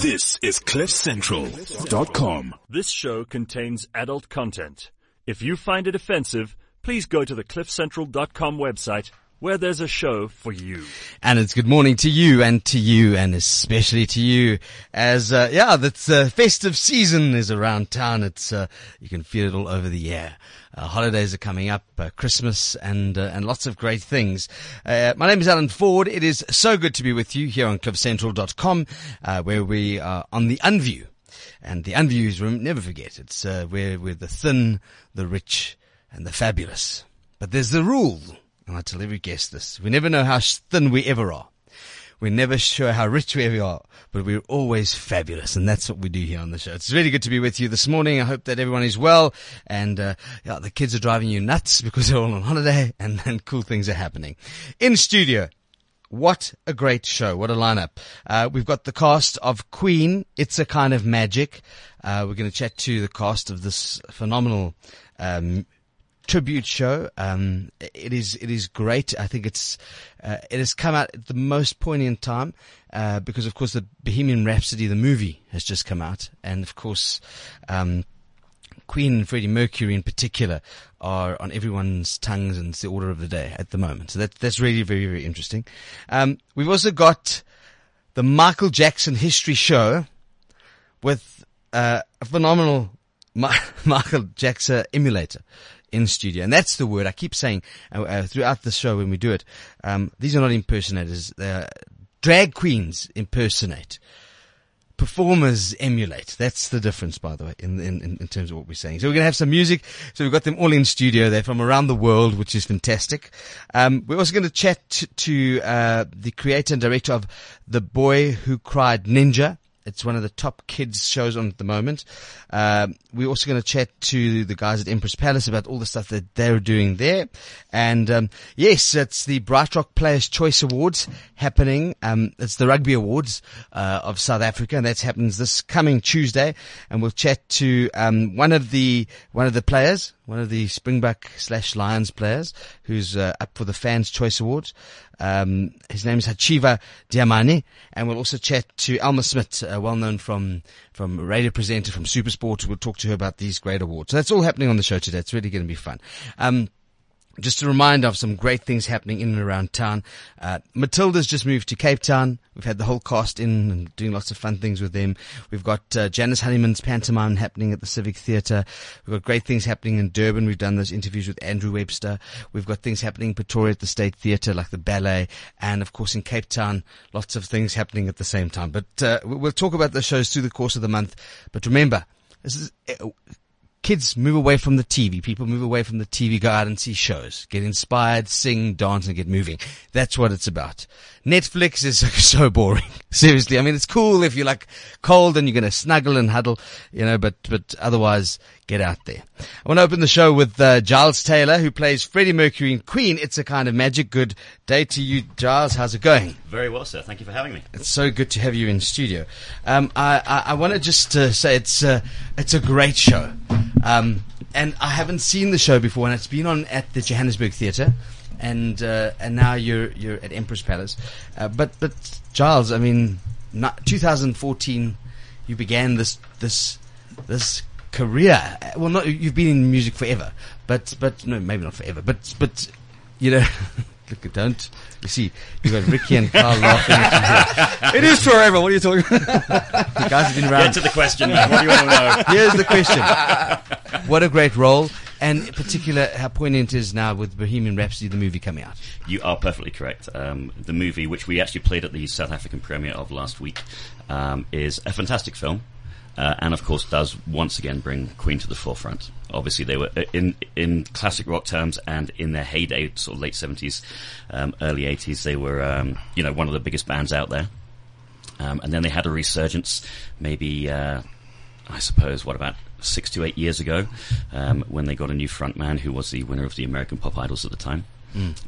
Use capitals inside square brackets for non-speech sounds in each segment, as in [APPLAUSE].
This is CliffCentral.com. This show contains adult content. If you find it offensive, please go to the CliffCentral.com website where there's a show for you. And it's good morning to you and to you and especially to you as, uh, yeah, that's, uh, festive season is around town. It's, uh, you can feel it all over the air. Uh, holidays are coming up, uh, Christmas and, uh, and lots of great things. Uh, my name is Alan Ford. It is so good to be with you here on cliffcentral.com, uh, where we are on the Unview. And the Unviews room, never forget, it's, uh, where we're the thin, the rich, and the fabulous. But there's the rule. I tell every guest this. We never know how thin we ever are. We're never sure how rich we ever are, but we're always fabulous. And that's what we do here on the show. It's really good to be with you this morning. I hope that everyone is well and, uh, yeah, the kids are driving you nuts because they're all on holiday [LAUGHS] and, and cool things are happening. In studio, what a great show. What a lineup. Uh, we've got the cast of Queen. It's a kind of magic. Uh, we're going to chat to the cast of this phenomenal, um, tribute show. Um, it is it is great. I think it's uh, it has come out at the most poignant time uh, because, of course, the Bohemian Rhapsody, the movie, has just come out, and of course. Um, Queen and Freddie Mercury in particular are on everyone's tongues and it's the order of the day at the moment. So that, that's really very, very interesting. Um, we've also got the Michael Jackson history show with uh, a phenomenal [LAUGHS] Michael Jackson emulator in studio. And that's the word I keep saying uh, uh, throughout the show when we do it. Um, these are not impersonators. They're drag queens impersonate. Performers emulate. That's the difference, by the way, in, in, in terms of what we're saying. So we're going to have some music. So we've got them all in studio. They're from around the world, which is fantastic. Um, we're also going to chat to, uh, the creator and director of The Boy Who Cried Ninja. It's one of the top kids shows on at the moment. Um, we're also going to chat to the guys at Empress Palace about all the stuff that they're doing there. And um, yes, it's the BrightRock Players Choice Awards happening. Um, it's the Rugby Awards uh, of South Africa, and that happens this coming Tuesday. And we'll chat to um, one of the one of the players, one of the Springbok slash Lions players, who's uh, up for the Fans Choice Awards. Um, his name is Hacjivah Dayimani, and we'll also chat to Elma Smit, uh, well known from from radio presenter from Supersport. We'll talk to her about these great awards. So that's all happening on the show today. It's really going to be fun. Um, just a reminder of some great things happening in and around town. Uh, Matilda's just moved to Cape Town. We've had the whole cast in and doing lots of fun things with them. We've got uh, Janice Honeyman's pantomime happening at the Civic Theatre. We've got great things happening in Durban. We've done those interviews with Andrew Webster. We've got things happening in Pretoria at the State Theatre, like the ballet, and of course in Cape Town, lots of things happening at the same time. But uh, we'll talk about the shows through the course of the month. But remember, this is kids move away from the TV. People move away from the TV, go out and see shows, get inspired, sing, dance, and get moving. That's what it's about. Netflix is [LAUGHS] so boring. Seriously. I mean, it's cool if you're like cold and you're going to snuggle and huddle, you know, but, but otherwise get out there. I want to open the show with uh, Giles Taylor, who plays Freddie Mercury in Queen. It's a kind of magic. Good day to you, Giles. How's it going? Very well, sir. Thank you for having me. It's so good to have you in studio. Um, I, I, I want to just uh, say it's uh, it's a great show, um, and I haven't seen the show before, and it's been on at the Johannesburg Theatre, and uh, and now you're you're at Empress Palace, uh, but but Giles, I mean, not, 2014, you began this this this career. Well, not you've been in music forever, but but no, maybe not forever, but but you know. [LAUGHS] Look, don't. You see, you got Ricky and Carl laughing at you. [LAUGHS] It is forever. What are you talking about? the guys have been around. Get to the question, man. What do you want to know? Here's the question. What a great role. And in particular, how poignant it is now with Bohemian Rhapsody, the movie coming out. You are perfectly correct. Um, the movie, which we actually played at the South African premiere of last week, um, is a fantastic film. Uh, and of course, does once again bring Queen to the forefront. Obviously, they were uh, in in classic rock terms and in their heyday, sort of late seventies, um, early eighties. They were, um, you know, one of the biggest bands out there. Um, and then they had a resurgence, maybe, uh, I suppose, what about six to eight years ago, um, when they got a new frontman who was the winner of the American Pop Idols at the time.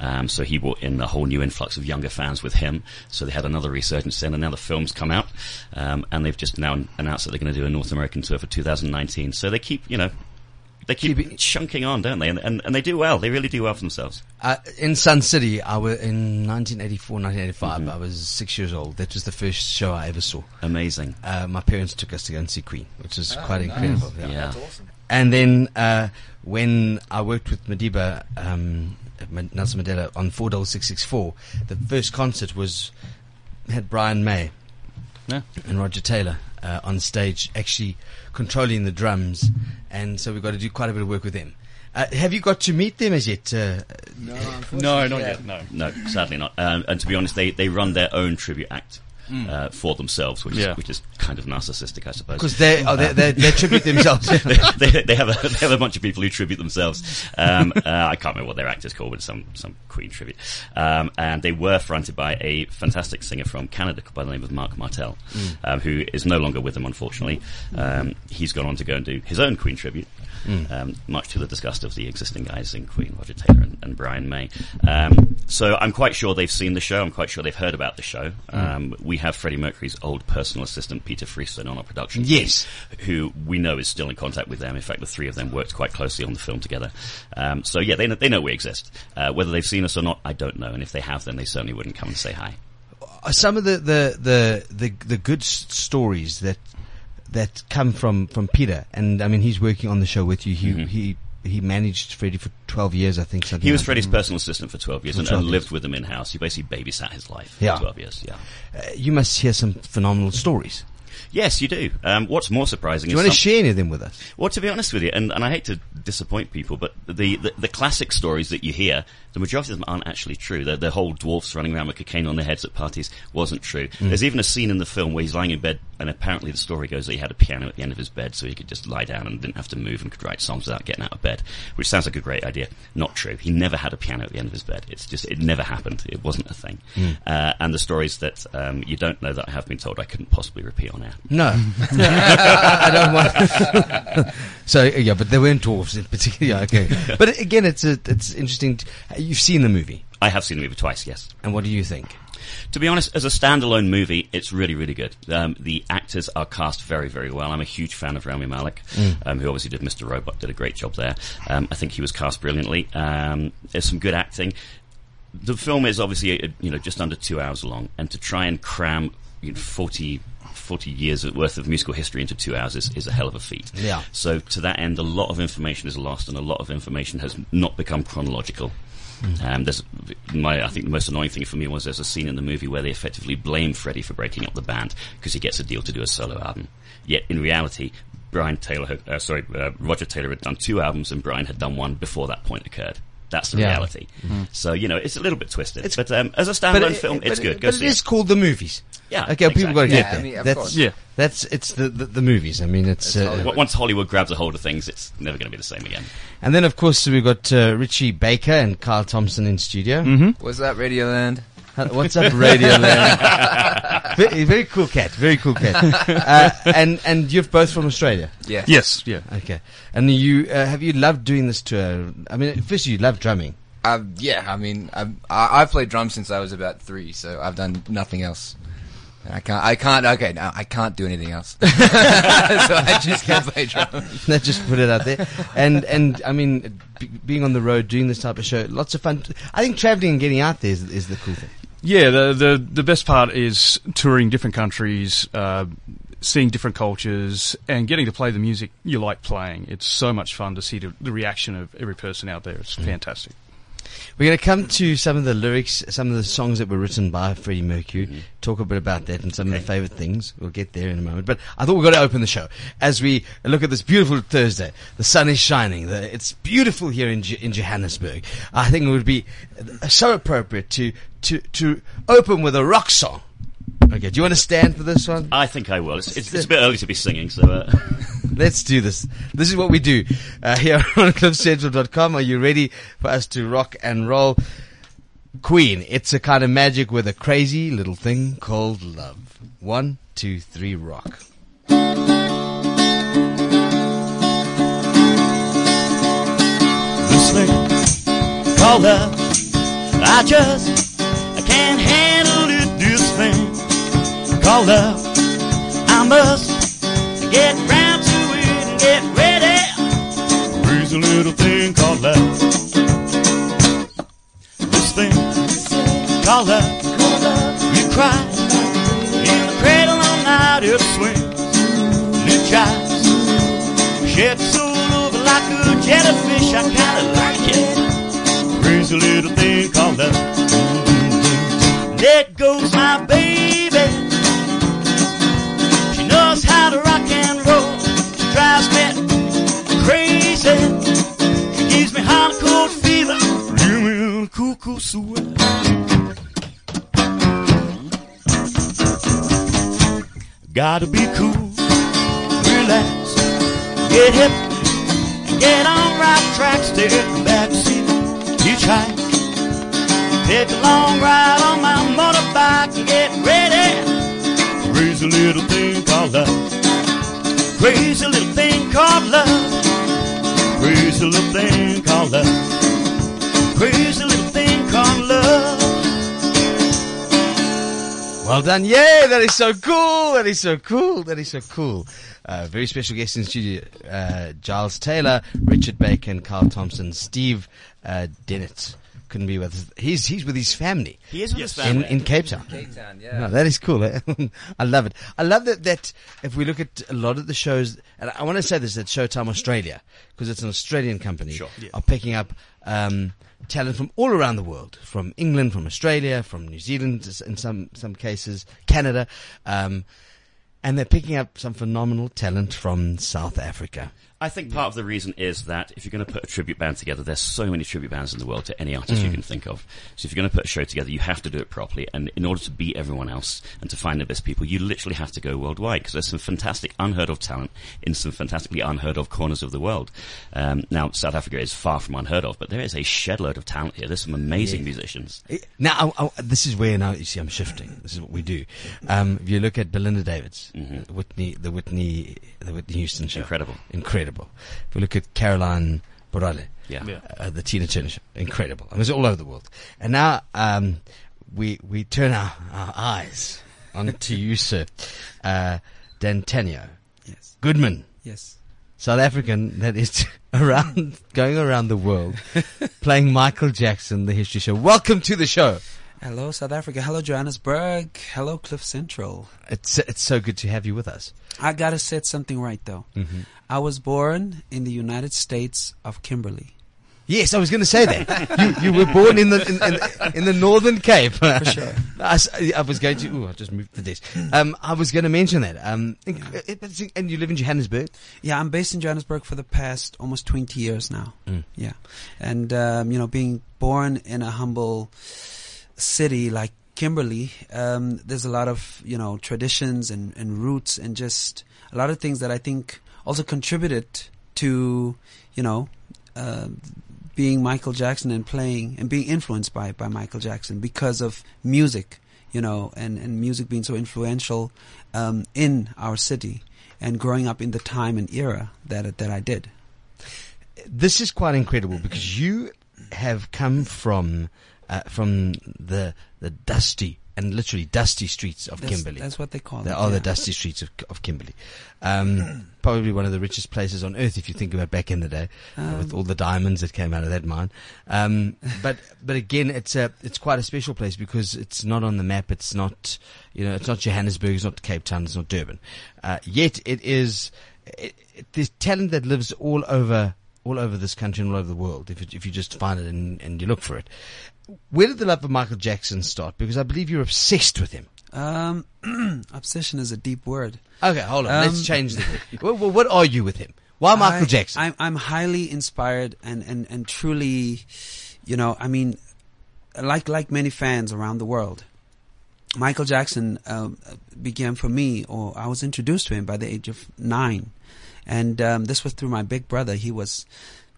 Um, so he brought in a whole new influx of younger fans with him. So they had another resurgence then, and now the film's come out, um, and they've just now announced that they're going to do a North American tour for 2019. So they keep, you know, they keep Keep chunking on, don't they? And, and and they do well. They really do well for themselves. Uh, in Sun City, I was in 1984, 1985. Mm-hmm. I was six years old. That was the first show I ever saw. Amazing. Uh, my parents took us to go and see Queen, which is quite incredible. Yeah. Yeah. And then uh, when I worked with Madiba, um, at Ma- Nelson Mandela on 46664, the first concert was had Brian May Yeah. and Roger Taylor uh, on stage, actually controlling the drums, and so we've got to do quite a bit of work with them. Uh, have you got to meet them as yet? Uh, No, not yet. No. No, sadly not. Um, and to be honest, they, they run their own tribute act uh, for themselves, which Yeah. is which is kind of narcissistic, I suppose. because they, oh, they, they, they tribute themselves. [LAUGHS] they, they have a they have a bunch of people who tribute themselves. Um, uh, I can't remember what their act is called, but some some Queen tribute. Um, and they were fronted by a fantastic singer from Canada by the name of Marc Martel, um, who is no longer with them, unfortunately. Um, he's gone on to go and do his own Queen tribute. Um, much to the disgust of the existing guys in Queen, Roger Taylor and, and Brian May. Um, so I'm quite sure they've seen the show. I'm quite sure they've heard about the show. Um, we have Freddie Mercury's old personal assistant, Peter Freestone, on our production team Yes. who we know is still in contact with them. In fact, the three of them worked quite closely on the film together. Um, so yeah, they know, they know we exist. Uh, whether they've seen us or not, I don't know. And if they have, then they certainly wouldn't come and say hi. some of the the the the, the good s- stories that that come from from Peter, and I mean he's working on the show with you. He he he managed Freddie for twelve years, I think. Something. He was like Freddie's personal assistant for 12 years For and, 12 and years. lived with him in house. He basically babysat his life Yeah. for 12 years. Yeah. Uh, you must hear some phenomenal stories. Yes, you do. Um, what's more surprising Do you want to share anything with us? Well, to be honest with you, and, and I hate to disappoint people, but the, the, the classic stories that you hear, the majority of them aren't actually true. The, the whole dwarfs running around with cocaine on their heads at parties wasn't true. There's even a scene in the film where he's lying in bed, and apparently the story goes that he had a piano at the end of his bed, so he could just lie down and didn't have to move and could write songs without getting out of bed, which sounds like a great idea. Not true. He never had a piano at the end of his bed. It's just, it never happened. It wasn't a thing. Uh, and the stories that um, you don't know that I have been told I couldn't possibly repeat on air. No, [LAUGHS] I don't want. [LAUGHS] so yeah, but there weren't dwarfs in particular. [LAUGHS] Yeah, okay, but again, it's a, it's interesting. To, you've seen the movie, I have seen the movie twice, yes. and what do you think? To be honest, as a standalone movie, it's really, really good. Um, the actors are cast very, very well. I'm a huge fan of Rami Malek, um, who obviously did Mr. Robot, did a great job there. Um, I think he was cast brilliantly. Um, there's some good acting. The film is obviously, uh, you know, just under two hours long, and to try and cram you know, 40, 40 years worth of musical history into two hours is, is a hell of a feat. Yeah. So to that end, a lot of information is lost, and a lot of information has not become chronological. Um, there's my, I think the most annoying thing for me was there's a scene in the movie where they effectively blame Freddie for breaking up the band because he gets a deal to do a solo album. Yet in reality, Brian Taylor, had, uh, sorry, uh, Roger Taylor had done two albums and Brian had done one before that point occurred. That's the Yeah. reality. So you know, it's a little bit twisted, It's- but um, as a standalone it- film, but it's it- good. Go but see it is it. called the movies. Yeah, Okay, people got to get Yeah, there. I mean, of that's course. Yeah. that's it's the, the the movies. I mean, it's, uh, Hollywood. Once Hollywood grabs a hold of things, it's never going to be the same again. and then of course we've got uh, Richie Baker and Carl Thompson in studio. Mm-hmm. What's that, Radioland? Uh, What's up, Radioland? [LAUGHS] very, very cool cat. Very cool cat. [LAUGHS] Uh, and and you're both from Australia. Yeah. Yes. Yeah. Okay. And you uh, have you loved doing this tour? I mean, first you love drumming. Uh, yeah, I mean, I've, I, I've played drums since I was about three, so I've done nothing else. I can't, I can't, okay, no, I can't do anything else. [LAUGHS] so I just can't play drums. Let's just put it out there. And and I mean, b- being on the road doing this type of show, lots of fun. I think traveling and getting out there is, is the cool thing. Yeah, the, the the best part is touring different countries, uh, seeing different cultures, and getting to play the music you like playing. It's so much fun to see the, the reaction of every person out there. It's fantastic. We're going to come to some of the lyrics, some of the songs that were written by Freddie Mercury. Talk a bit about that and some of the favorite things. We'll get there in a moment. But I thought we've got to open the show as we look at this beautiful Thursday. The sun is shining. The, it's beautiful here in, in Johannesburg. I think it would be so appropriate to, to, to open with a rock song. Okay, do you want to stand for this one? I think I will. It's, it's, it's a [LAUGHS] bit early to be singing, so uh, [LAUGHS] Let's do this. This is what we do uh, [LAUGHS] here on CliffCentral.com. Are you ready for us to rock and roll? Queen, it's a kind of magic with a crazy little thing called love. One, two, three, rock. this thing called love. I just I can't handle it. This thing called love. I must get round to. Crazy little thing called love. This thing called love. You cry in the cradle all night. It swings and it jives. Sheds all over like a jellyfish. I kinda like it. Crazy little thing called love. There goes my baby. Cuckoo sweat. Gotta be cool, relax, get hip, get on right track, tracks. Take the backseat, hitchhike. Take a long ride on my motorbike and get ready. Crazy little thing called love. Crazy little thing called love. Crazy little thing called love. Crazy Well done. Yeah, that is so cool. That is so cool. That is so cool. Uh, very special guests in studio, uh, Giles Taylor, Richard Bacon, Carl Thompson, Steve, uh, Dennett. Couldn't be with us. He's, he's with his family. He is with his In, family. in Cape Town. Cape Town, yeah. No, that is cool. eh? [LAUGHS] I love it. I love that, that if we look at a lot of the shows, and I want to say this, that Showtime Australia, because it's an Australian company, Sure. Yeah. are picking up, um, talent from all around the world, from England, from Australia, from New Zealand, in some, some cases, Canada, um, and they're picking up some phenomenal talent from South Africa. I think part of the reason is that if you're going to put a tribute band together, there's so many tribute bands in the world to any artist you can think of. So if you're going to put a show together, you have to do it properly. And in order to beat everyone else and to find the best people, you literally have to go worldwide because there's some fantastic, unheard of talent in some fantastically unheard of corners of the world. Um, now, South Africa is far from unheard of, but there is a shedload of talent here. There's some amazing musicians. Now, I, I, this is where now you see I'm shifting. This is what we do. Um, if you look at Belinda Davids, Whitney, the Whitney, the Whitney Houston show, Incredible. incredible. If we look at Caroline Borale, Yeah. Yeah. uh, the Tina Turner show, incredible. I mean, it's all over the world. And now um, we we turn our, our eyes onto you, sir, uh, D'Antonio Yes. Goodman. Yes. South African that is [LAUGHS] around going around the world [LAUGHS] playing Michael Jackson, the history show. Welcome to the show. Hello, South Africa. Hello, Johannesburg. Hello, Cliff Central. It's it's so good to have you with us. I gotta set something right though. Mm-hmm. I was born in the United States of Kimberley. Yes, I was going to say that you you were born in the in, in, in the Northern Cape. For sure. [LAUGHS] I, I was going to. Ooh, I just moved the desk. Um, I was going to mention that. Um, and you live in Johannesburg. Yeah, I'm based in Johannesburg for the past almost 20 years now. Mm. Yeah. And, um, you know, being born in a humble city like Kimberley, um, there's a lot of, you know, traditions and, and roots and just a lot of things that I think also contributed to, you know, uh, being Michael Jackson and playing and being influenced by, by Michael Jackson because of music, you know, and, and music being so influential um, in our city and growing up in the time and era that that I did. This is quite incredible because you have come from uh, from the the dusty and literally dusty streets of That's, Kimberley. that's what they call They it. are the dusty streets of, of Kimberley. Um, [CLEARS THROAT] probably one of the richest places on earth if you think about back in the day, Um, with all the diamonds that came out of that mine. Um, [LAUGHS] but but again, it's a it's quite a special place because it's not on the map. It's not you know it's not Johannesburg. It's not Cape Town. It's not Durban. Uh, yet it is. It, it, there's talent that lives all over all over this country and all over the world. If it, if you just find it and, and you look for it. Where did the love of Michael Jackson start? Because I believe you're obsessed with him. Um, [CLEARS THROAT] obsession is a deep word. Okay, hold on. Um, Let's change the. well, what are you with him? Why Michael I- Jackson? I'm, I'm highly inspired and, and, and truly, you know, I mean, like like many fans around the world, Michael Jackson um, began for me, or I was introduced to him by the age of nine, and um, this was through my big brother. He was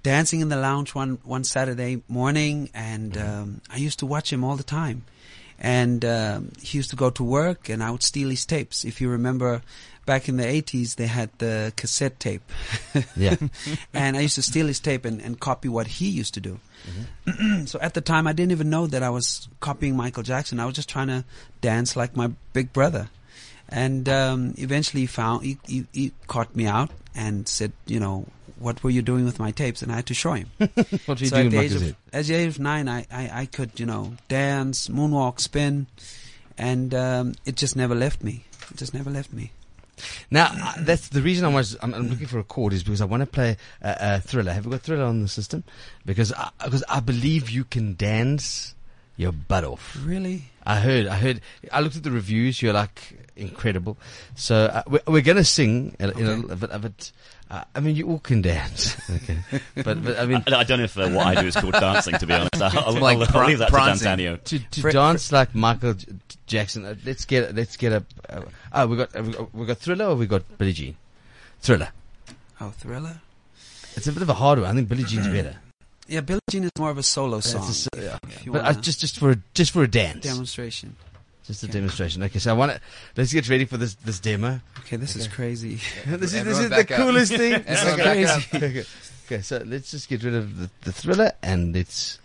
dancing in the lounge one one Saturday morning, and um, I used to watch him all the time. And um, he used to go to work, and I would steal his tapes. If you remember, back in the '80s, they had the cassette tape. [LAUGHS] yeah. [LAUGHS] and I used to steal his tape and, and copy what he used to do. Mm-hmm. [CLEARS THROAT] so at the time, I didn't even know that I was copying Michael Jackson. I was just trying to dance like my big brother. And um, eventually, he found he, he, he caught me out and said, you know, what were you doing with my tapes? And I had to show him. What are you so doing, at the, age of, at the age of nine, I, I, I could, you know, dance, moonwalk, spin, and um, it just never left me. It just never left me. Now, uh, that's the reason I was. I'm, I'm looking for a chord is because I want to play a, thriller. Have you got thriller on the system? Because I, because I believe you can dance your butt off. Really? I heard. I heard. I looked at the reviews. You're like incredible. So uh, we're, we're going to sing in, in a little bit of it. Uh, I mean, you all can dance. [LAUGHS] Okay, but but I mean. I, I don't know if uh, what I do is called dancing. To be honest, [LAUGHS] I'll, I'll, Like I'll, pra- leave that to prancing. D'Antonio. to, to Fre- dance like Michael J- Jackson. Uh, let's get let's get a. Uh, oh, we got uh, we got we got Thriller or we got Billie Jean. Thriller. Oh, Thriller? It's a bit of a hard one. I think Billie Jean's better. Yeah, Billie Jean is more of a solo It's a song. yeah. if you But uh, wanna- just just for a, just for a dance, demonstration. Just a demonstration. Okay, so I want to let's get ready for this this demo. Okay, this is crazy. [LAUGHS] this is this is the back up. coolest thing. [LAUGHS] Everyone okay. back up. okay. okay, so let's just get rid of the, the thriller and it's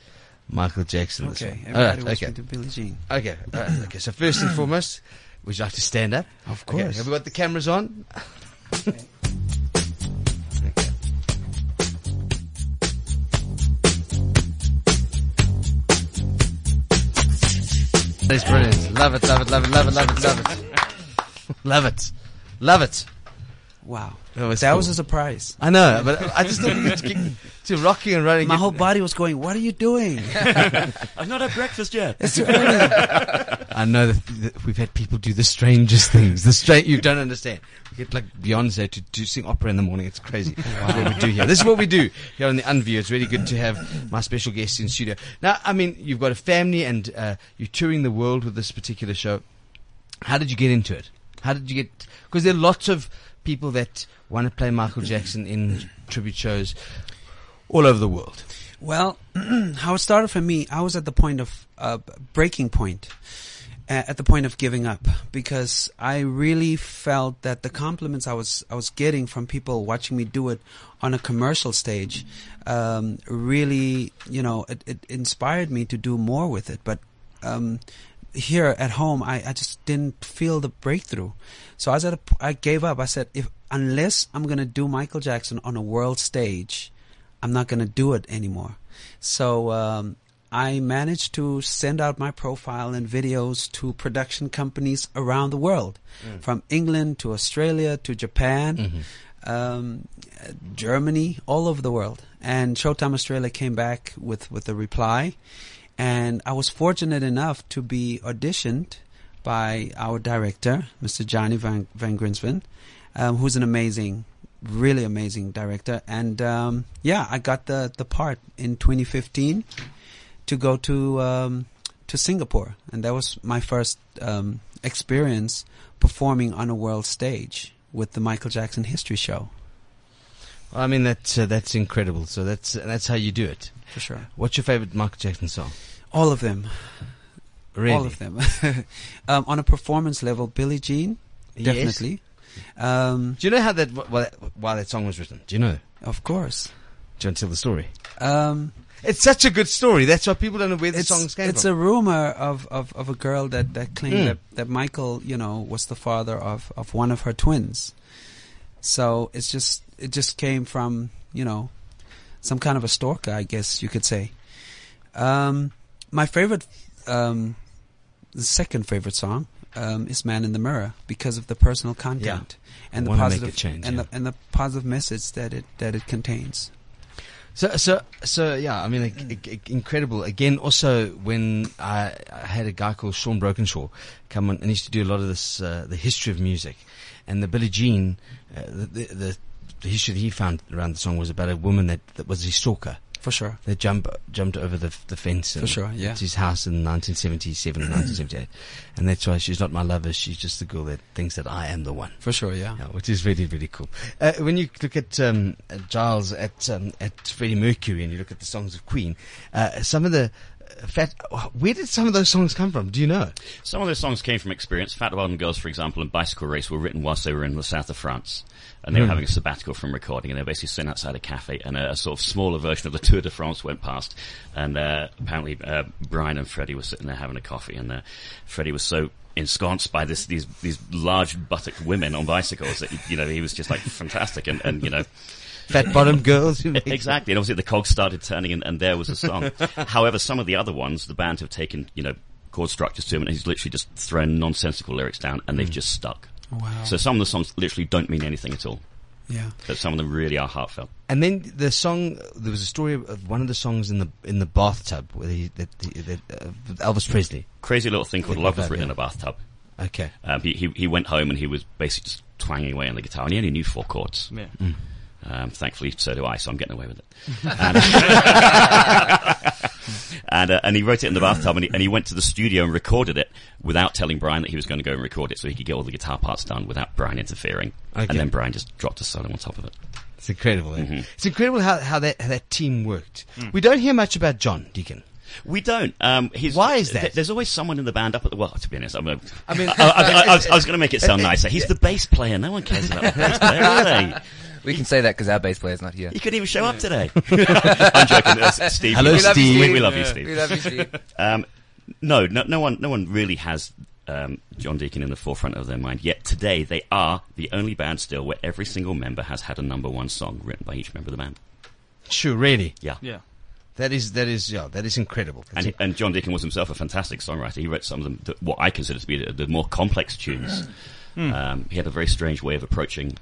Michael Jackson. Okay, Alright, okay. to Billie Jean. Okay, alright, okay. So first and [CLEARS THROAT] foremost, would you like to stand up? Of Okay, course. have we got the cameras on? That's brilliant. Love it, love it, love it, love it, love it, love it. love it. Love it. Wow. That was That cool. was a surprise. I know, but I just thought [LAUGHS] we could to rocking and running. My whole body was going, what are you doing? [LAUGHS] I've not had breakfast yet. It's too early. I know that, that we've had people do the strangest things. The strange you don't understand. We get like Beyonce to, to sing opera in the morning. It's crazy. That's what we do here. This is what we do here on the Unview. It's really good to have my special guests in studio. Now, I mean, you've got a family and uh, you're touring the world with this particular show. How did you get into it? How did you get? Because there are lots of people that want to play Michael Jackson in tribute shows all over the world. Well, [CLEARS THROAT] how it started for me, I was at the point of uh, breaking point, at the point of giving up, because I really felt that the compliments I was I was getting from people watching me do it on a commercial stage, um, really, you know, it, it inspired me to do more with it. But um, here at home, I, I just didn't feel the breakthrough. So I was at a, p- I gave up. I said, if unless I'm gonna do Michael Jackson on a world stage, I'm not going to do it anymore. So um, I managed to send out my profile and videos to production companies around the world, from England to Australia to Japan, um, uh, Germany, all over the world. And Showtime Australia came back with, with a reply. And I was fortunate enough to be auditioned by our director, Mr. Johnny Van, Van Grinsven, um, who's an amazing, really amazing director. And um, yeah, I got the, the part in 2015 to go to um, to Singapore, and that was my first um, experience performing on a world stage with the Michael Jackson History Show. I mean, that's uh, that's incredible. So that's that's how you do it. For sure, What's your favorite Michael Jackson song? all of them, Really? all of them. [LAUGHS] um, on a performance level, Billie Jean, Yes. Um, Do you know how that why, that why that song was written? Do you know? of course. Do you want to tell the story? Um, It's such a good story. That's why people don't know where the it's songs came it's from. It's a rumor of, of, of a girl that, that claimed Mm. that, that Michael, you know, was the father of, of one of her twins. So it's just it just came from you know some kind of a stalker, I guess you could say. Um, my favorite, um, the second favorite song um, is "Man in the Mirror" because of the personal content and the positive change, and yeah. the and the positive message that it that it contains. So, so, so, yeah. I mean, i- incredible. Again, also when I, I had a guy called Sean Brokenshaw come on, and he used to do a lot of this, uh, the history of music, and the Billie Jean, uh, the, the, the the history that he found around the song was about a woman that, that was his stalker. For sure. They jump jumped over the the fence For sure, yeah. to his house in 1977, 1978, [COUGHS] and that's why she's not my lover. She's just the girl that thinks that I am the one. For sure, yeah. Yeah, which is really really cool. Uh, when you look at um, uh, Giles at um, at Freddie Mercury and you look at the songs of Queen, uh, some of the uh, fat. Where did some of those songs come from? Do you know? Some of those songs came from experience. Fat Wild and Girls, for example, and Bicycle Race were written whilst they were in the south of France. And they were Hmm. having a sabbatical from recording, and they were basically sitting outside a cafe, and a, a sort of smaller version of the Tour de France went past. And uh, apparently, uh, Brian and Freddie were sitting there having a coffee, and uh, Freddie was so ensconced by this these these large buttocked women on bicycles that you know he was just like fantastic, and, and you know. fat bottom girls. Exactly, and obviously the cogs started turning, and, and there was a song. [LAUGHS] However, some of the other ones, the band have taken, you know, chord structures to him, and he's literally just thrown nonsensical lyrics down, and they've just stuck. Wow. So some of the songs literally don't mean anything at all, yeah. but some of them really are heartfelt. And then the song, there was a story of one of the songs in the in the bathtub where he, that, the, that, uh, Elvis Presley. Crazy little thing called Love was written yeah. in a bathtub. Okay. Um, he, he he went home and he was basically just twanging away on the guitar, and he only knew four chords. Yeah. Um, thankfully, so do I, so I'm getting away with it. [LAUGHS] And, [LAUGHS] and, uh, and he wrote it in the bathtub, and he, and he went to the studio and recorded it without telling Brian that he was going to go and record it, so he could get all the guitar parts done without Brian interfering. Okay. And then Brian just dropped a solo on top of it. It's incredible. eh? Mm-hmm. It's incredible how, how that how that team worked. Mm. We don't hear much about John Deacon. We don't. Um, he's, Why is that? th- there's always someone in the band up at the. Well, to be honest, I'm a, I mean, [LAUGHS] I, I, I was, I was going to make it sound [LAUGHS] nicer. He's the bass player. No one cares about the bass player, are they? [LAUGHS] We can say that because our bass player's not here. He couldn't even show up today. [LAUGHS] [LAUGHS] I'm joking. Uh, Steve. Hello, we love you, Steve. We love you, Steve. We love you, Steve. [LAUGHS] Um, no, no, no one, no one really has um, John Deacon in the forefront of their mind. Yet today, they are the only band still where every single member has had a number one song written by each member of the band. sure, really. Yeah. Yeah. That is that is yeah, that is incredible. That's And, and John Deacon was himself a fantastic songwriter. He wrote some of them, that, what I consider to be the, the more complex tunes. Um, he had a very strange way of approaching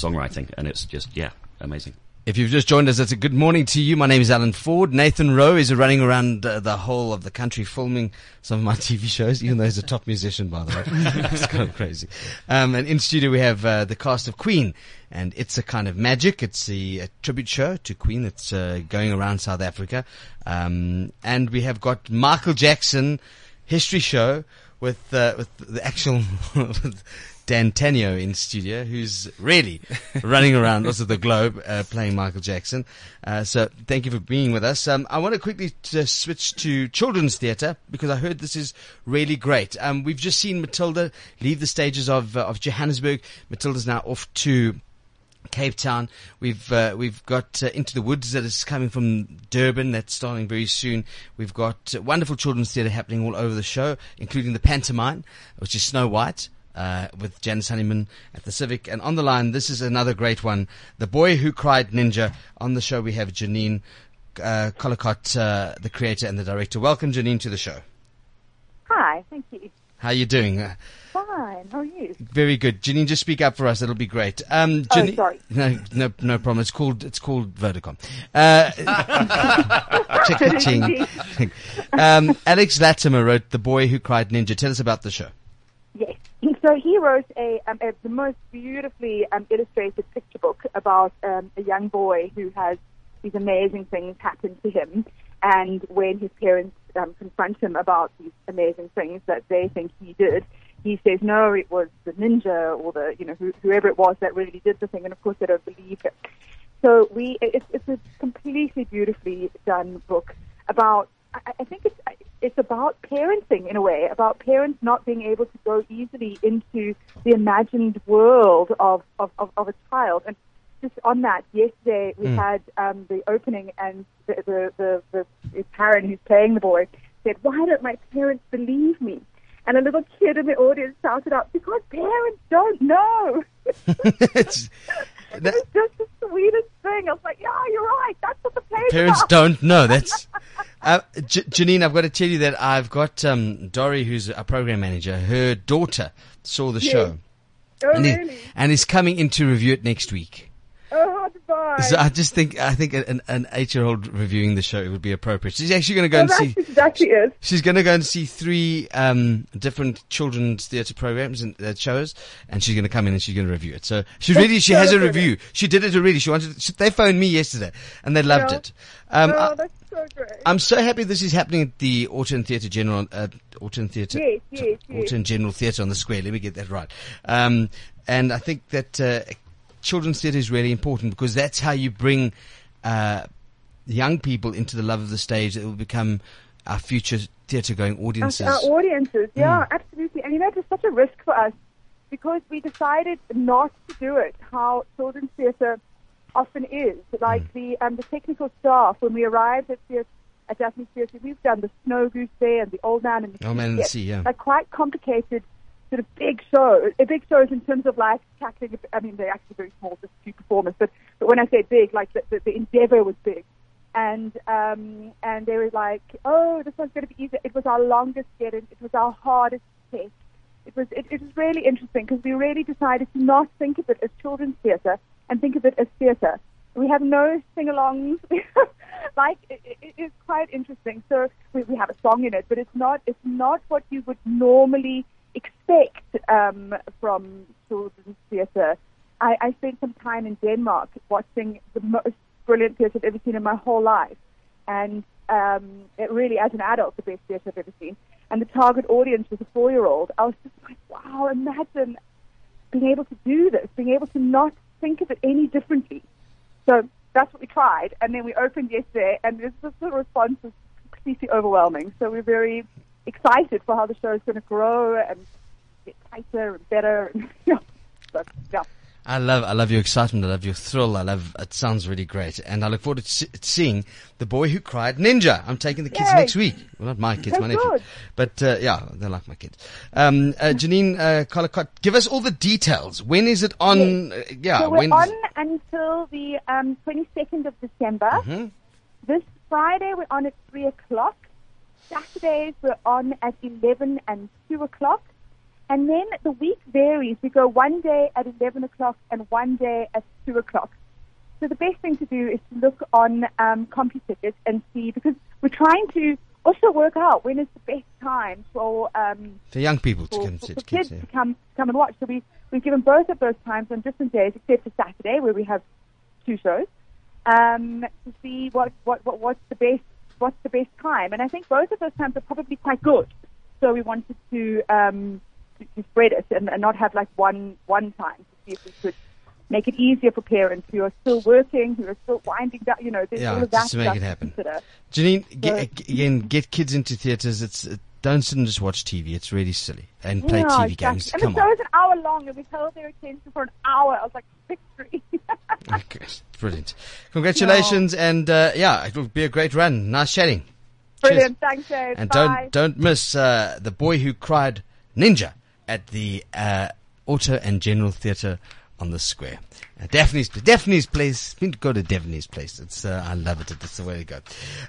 songwriting, and it's just yeah, amazing. If you've just joined us, it's a good morning to you. My name is Alan Ford. Nathan Rowe is running around uh, the whole of the country filming some of my [LAUGHS] TV shows, even though he's a top musician, by the way. [LAUGHS] it's kind of crazy. Um, and in studio we have uh, the cast of Queen, and it's a kind of magic. It's a, a tribute show to Queen. It's uh, going around South Africa, um, and we have got Michael Jackson history show with uh, with the actual. [LAUGHS] with D'Antonio in studio, who's really running around [LAUGHS] also the globe uh, playing Michael Jackson. Uh, so thank you for being with us. Um, I want to quickly just switch to children's theatre because I heard this is really great. Um, we've just seen Matilda leave the stages of uh, of Johannesburg. Matilda's now off to Cape Town. We've uh, we've got uh, Into the Woods that is coming from Durban. That's starting very soon. We've got uh, wonderful children's theatre happening all over the show, including the pantomime, which is Snow White. Uh, with Janice Honeyman at the Civic. And on the line, this is another great one. The Boy Who Cried Ninja. On the show, we have Janine uh, Collicott, uh, the creator and the director. Welcome, Janine, to the show. Hi, thank you. How are you doing? Uh, Fine. How are you? Very good, Janine. Just speak up for us; it'll be great. Um, Oh, sorry. No, no, no problem. It's called it's called Vodacom. Uh, [LAUGHS] um, Alex Latimer wrote "The Boy Who Cried Ninja." Tell us about the show. Yes. So he wrote a, um, a the most beautifully um, illustrated picture book about um, a young boy who has these amazing things happen to him, and when his parents um, confront him about these amazing things that they think he did, he says no, it was the ninja or the you know who, whoever it was that really did the thing, and of course they don't believe him. So we, it's, it's a completely beautifully done book about. I, I think it's it's about parenting in a way, about parents not being able to go easily into the imagined world of of, of, of a child. And just on that, yesterday we had um, the opening, and the the, the the the parent who's playing the boy said, "Why don't my parents believe me?" And a little kid in the audience shouted out, "Because parents don't know." [LAUGHS] [LAUGHS] That- It's just the sweetest thing. I was like, yeah, you're right. That's what the play's parents about. don't know. That's [LAUGHS] uh, J- Janine. I've got to tell you that I've got um, Dory, who's a program manager. Her daughter saw the show, Oh, and, really? is, and is coming in to review it next week. So I just think I think an, an eight-year-old reviewing the show would be appropriate. She's actually going to go Oh, and see. exactly it. She's going to go and see three um, different children's theatre programs and uh, shows, and she's going to come in and she's going to review it. So she That's really she so has a review. She did it already. She wanted. She, they phoned me yesterday, and they loved Yeah. it. Um, oh, I, that's so great. I'm so happy this is happening at the Autumn Theatre General, uh, Autumn Theatre, Yes, yes, yes. Auto and General Theatre on the Square. Let me get that right. Um, and I think that uh, children's theatre is really important because that's how you bring uh, young people into the love of the stage that will become our future theatre-going audiences. Our, audiences, yeah, Mm. absolutely. And you know, it was such a risk for us because we decided not to do it. How children's theatre often is, like Mm. the um, the technical staff when we arrived at theatre. At Daphne Theatre, we've done the Snow Goose there and the Old Man and the Old Man and the Sea, yeah. like quite complicated, sort of big shows. Uh, big shows in terms of like tackling. I mean, they're actually very small, just two performers. But, but when I say big, like the, the, the endeavor was big. And um, and they were like, oh, this one's going to be easy. It was our longest yet. It, it was our hardest test. It was it, it was really interesting because we really decided to not think of it as children's theatre and think of it as theatre. We have no sing-alongs. [LAUGHS] like it, it is quite interesting. So we, we have a song in it, but it's not it's not what you would normally expect um, from children's theatre. I, I spent some time in Denmark watching the most brilliant theatre I've ever seen in my whole life, and um, it really, as an adult, the best theatre I've ever seen. And the target audience was a four-year-old. I was just like, wow, imagine being able to do this, being able to not think of it any differently. So that's what we tried, and then we opened yesterday, and this, the response was completely overwhelming. So we're very excited for how the show is going to grow and get tighter and better. And, [LAUGHS] yeah, so, yeah. I love, I love your excitement. I love your thrill. I love. It sounds really great, and I look forward to se- seeing the boy who cried ninja. I'm taking the kids Yay. next week. Well, not my kids, my nephew. good. But uh, yeah, they're like my kids. Um, uh, Janine uh, Collicott, give us all the details. When is it on? Uh, yeah, So we're when? on until the um, 22nd of December. Mm-hmm. This Friday we're on at 3 o'clock. Saturdays we're on at 11 and 2 o'clock. And then the week varies. We go one day at 11 o'clock and one day at 2 o'clock. So the best thing to do is to look on um, CompuTicket and see, because we're trying to also work out when is the best time for um, for young people to for, come for, for kids. kids yeah. to come come and watch. So we we've given both of those times on different days, except for Saturday where we have two shows, um, to see what, what, what what's the best what's the best time. And I think both of those times are probably quite good. So we wanted to um, to, to spread it and, and not have like one one time to see if we could make it easier for parents who are still working, who are still winding down. You know, there's Yeah, all of that just to make it happen. consider. Janine, get, again, get kids into theatres. It's uh, don't sit and just watch TV. It's really silly and play Yeah, TV exactly. games. And Come the on. show's an hour long, and we held their attention for an hour. I was like, victory. Okay, brilliant. Congratulations, and uh, yeah, it will be a great run. Nice chatting. Brilliant. Thanks, Dave. And Bye. don't don't miss uh, the boy who cried ninja at the uh, Auto and General Theatre on the square. Uh, Daphne's Daphne's place. Been to go to Daphne's place. It's uh, I love it. It's the way to go.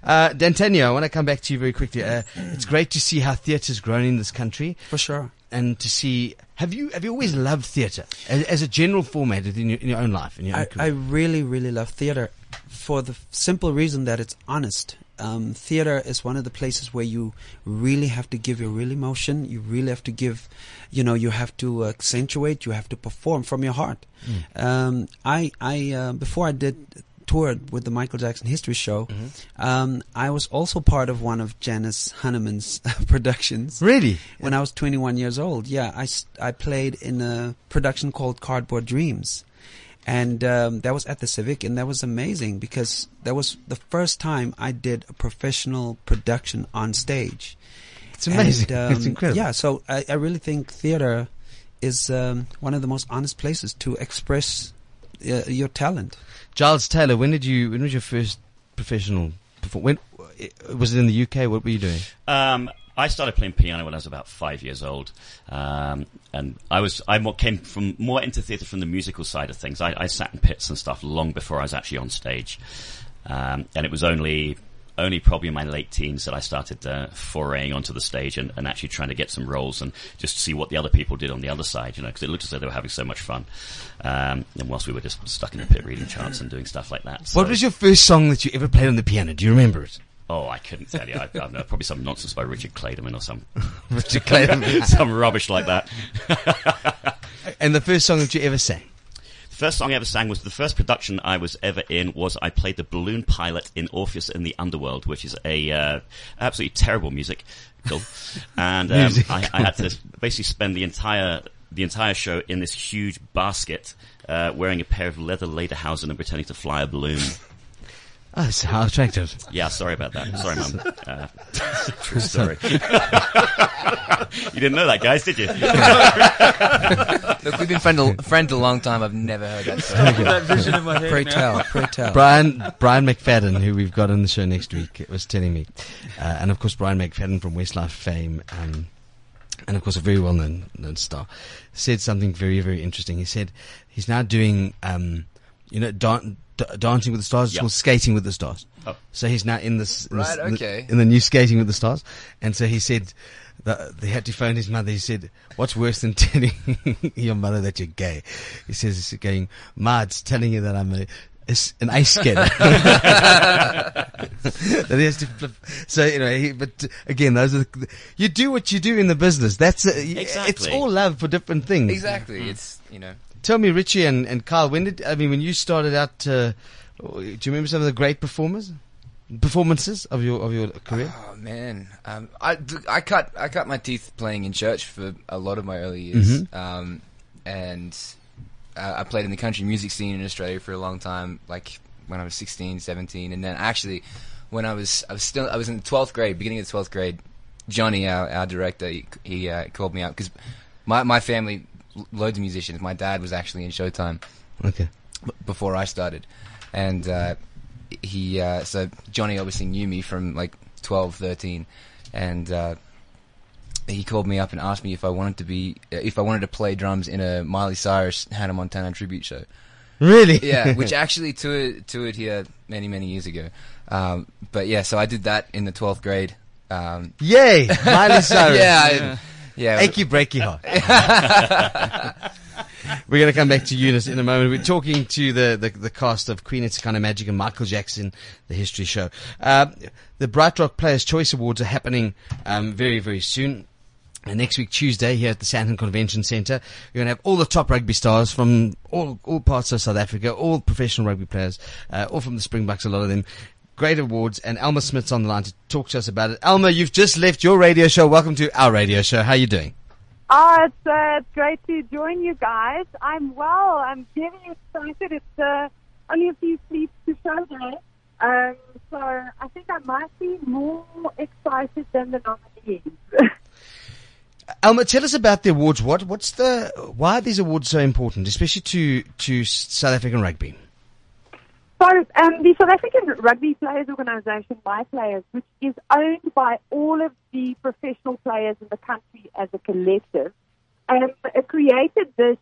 Uh, D'Antonio, I want to come back to you very quickly. Uh, it's great to see how theatre's grown in this country For sure. And to see. Have you have you always loved theatre as, as a general format in your, in your own life? In your I? I really, really love theater for the simple reason that it's honest. Um, theater is one of the places where you really have to give your real emotion. You really have to give, you know, you have to accentuate. You have to perform from your heart. Um, I, I, uh, before I did toured with the Michael Jackson History Show, um, I was also part of one of Janice Honeyman's [LAUGHS] productions really. when I was 21 years old. Yeah, I, I played in a production called Cardboard Dreams. And um, that was at the Civic, and that was amazing because that was the first time I did a professional production on stage. It's amazing. And, [LAUGHS] it's um, incredible. Yeah, so I, I really think theater is um, one of the most honest places to express uh, your talent. Giles Taylor, when did you? When was your first professional? When was it in the UK? What were you doing? Um, I started playing piano when I was about five years old, um, and I was I came from more into theatre from the musical side of things. I, I sat in pits and stuff long before I was actually on stage, um, and it was only only probably in my late teens that I started uh, foraying onto the stage and, and actually trying to get some roles and just see what the other people did on the other side, you know, because it looked as though they were having so much fun. Um, and whilst we were just stuck in the pit reading charts and doing stuff like that. What was your first song that you ever played on the piano? Do you remember it? Oh, I couldn't tell you. I, I don't know, probably some nonsense by Richard Clayderman or some [LAUGHS] Richard Clayton. [LAUGHS] some rubbish like that. [LAUGHS] and the first song that you ever sang? The first song I ever sang was the first production I was ever in was I played the balloon pilot in Orpheus in the Underworld, which is a uh, absolutely terrible music, cool. [LAUGHS] and um, Music. I, I had to basically spend the entire the entire show in this huge basket, uh, wearing a pair of leather lederhosen and pretending to fly a balloon. Oh, it's how attractive. Yeah, sorry about that. Sorry, mum. [LAUGHS] Uh, [LAUGHS] true story. [LAUGHS] you didn't know that, guys, did you? Look, we've been friend a, friends a long time. I've never heard that story. that vision in my head. Pray now. tell, pray tell. Brian Brian McFadden, who we've got on the show next week, was telling me, uh, and of course Brian McFadden from Westlife fame, um, and of course a very well known known star, said something very very interesting. He said he's now doing um, You know, dan- d- dancing with the stars. It's Yeah. called skating with the stars. Oh. So he's now in this, in, this- Right, in the- okay. in the new skating with the stars. And so he said that they had to phone his mother. He said, "What's worse than [LAUGHS] telling your mother that you're gay?" He says, "He's going, Ma, it's telling you that I'm a." is An ice skater. [LAUGHS] that he has to flip. So you know, he, but again, those are the, you do what you do in the business. That's a, it's all love for different things. Exactly. It's you know. Tell me, Richie and, and Carl, when did I mean when you started out? Uh, do you remember some of the great performers, performances of your of your career? Oh man, um, I, I cut I cut my teeth playing in church for a lot of my early years, um, and uh, I played in the country music scene in Australia for a long time, like when I was 16, 17, and then actually when I was I was still I was in the twelfth grade, beginning of the twelfth grade. Johnny, our, our director, he, he uh, called me up because my my family, loads of musicians. My dad was actually in Showtime Okay. b- before I started, and uh, he uh, so Johnny obviously knew me from like 12, 13, and uh, he called me up and asked me if I wanted to be if I wanted to play drums in a Miley Cyrus Hannah Montana tribute show. Really? [LAUGHS] Yeah, which [LAUGHS] actually toured toured here many many years ago. Um, but yeah, so I did that in the twelfth grade. Um, Yay, [LAUGHS] Miley Cyrus. yeah, I, yeah. Achy breaky heart. [LAUGHS] We're going to come back to Eunice in a moment. We're talking to the, the, the cast of Queen It's Kind of Magic and Michael Jackson, the history show. Uh, the BrightRock Players' Choice Awards are happening um, very, very soon. And next week, Tuesday, here at the Sandton Convention Centre, we're going to have all the top rugby stars from all, all parts of South Africa, all professional rugby players, uh, all from the Springboks, a lot of them. Great awards, and Elma Smit's on the line to talk to us about it. Elma, you've just left your radio show. Welcome to our radio show. How are you doing? Oh, it's, uh, it's great to join you guys. I'm well. I'm very excited. It's uh, only a few sleeps to show there. Um, so I think I might be more excited than the nominees. [LAUGHS] Elma, tell us about the awards. What, what's the, why are these awards so important, especially to, to South African rugby? So, um, the South African Rugby Players Organisation, MyPlayers, which is owned by all of the professional players in the country as a collective, um, created this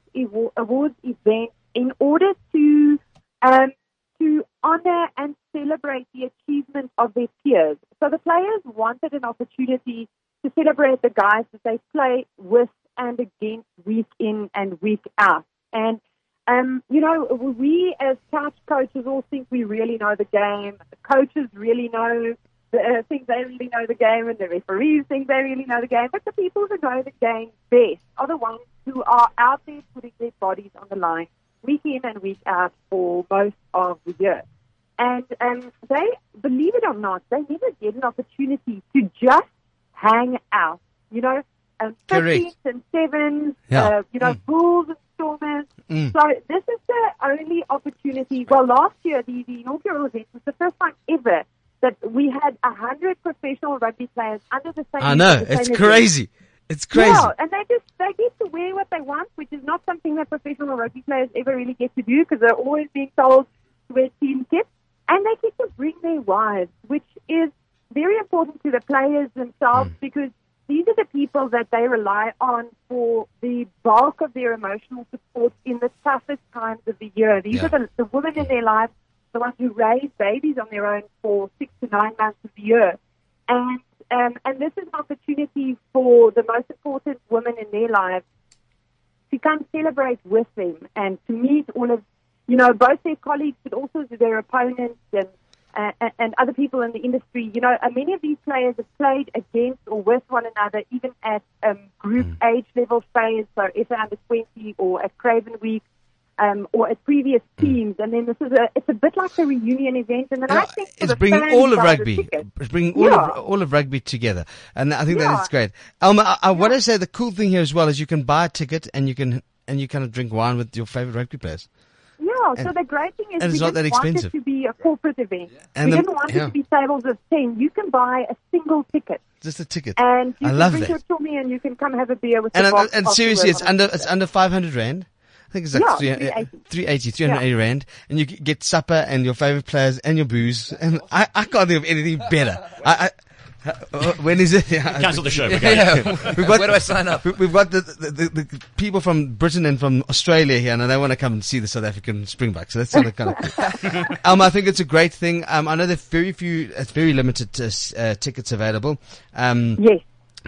awards event in order to um, to honour and celebrate the achievements of their peers. So the players wanted an opportunity to celebrate the guys that they play with and against week in and week out. And um, you know, we as couch coaches all think we really know the game. The coaches really know, the, uh, think they really know the game, and the referees think they really know the game. But the people who know the game best are the ones who are out there putting their bodies on the line week in and week out for most of the year. And um, they, believe it or not, they never get an opportunity to just hang out. You know, um, Correct. 15s and sevens, Yeah. uh, you know, bulls and Mm. So this is the only opportunity. Well, last year the, the inaugural event was the first time ever that we had a hundred professional rugby players under the same. I know, it's event. crazy. It's crazy. Yeah, and they just they get to wear what they want, which is not something that professional rugby players ever really get to do because they're always being told to wear team kits, and they get to bring their wives, which is very important to the players themselves Mm. because these are the people that they rely on for the bulk of their emotional support in the toughest times of the year. These Yeah. are the, the women in their lives, the ones who raise babies on their own for six to nine months of the year. And um, and this is an opportunity for the most important women in their lives to come celebrate with them and to meet all of, you know, both their colleagues but also their opponents and uh, and- and other people in the industry. You know, uh, many of these players have played against or with one another, even at um, group age level phase, so SA under 20 or at Craven Week. Um, or at previous teams, and then this is a it's a bit like a reunion event, and then I think it's bringing all of who buy the rugby, it's bringing all Yeah. of all of rugby together, and I think that Yeah. is great. Elma, I, I want to say the cool thing here as well is you can buy a ticket and you can and you kind of drink wine with your favorite rugby players. Yeah, so the great thing is and we didn't that want expensive. it to be a corporate event. And we the- didn't want yeah. it to be tables of 10. You can buy a single ticket Just a ticket. and you I can love bring that. your and you can come have a beer with And the uh, boss and seriously, it's under it's under five hundred rand. I think it's like Yeah, 300 380. 380, 380 rand, and you get supper and your favorite players and your booze. And I, I can't think of anything better. I, I Uh, when is it? [LAUGHS] Yeah. Cancel the show. We're yeah. [LAUGHS] We've got- Where do I sign up? We- We've got the, the, the, the people from Britain and from Australia here, and they want to come and see the South African Springboks. So that's sort of kind of cool. [LAUGHS] um, I think it's a great thing. Um, I know there are very few, it's very limited uh, uh, tickets available. Um, Yes.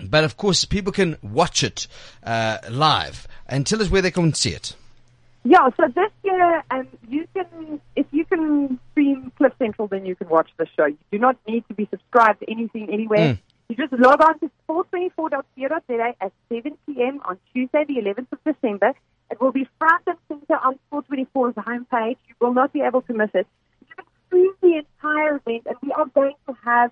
but of course, people can watch it uh, live. And tell us where they can see it. Yeah, so this year, um, you can, if you can stream Cliff Central, then you can watch the show. You do not need to be subscribed to anything anywhere. Mm. You just log on to sport24.co.za at 7 p.m. on Tuesday, the 11th of December. It will be front and center on Sport24's homepage. You will not be able to miss it. You can stream the entire event, and we are going to have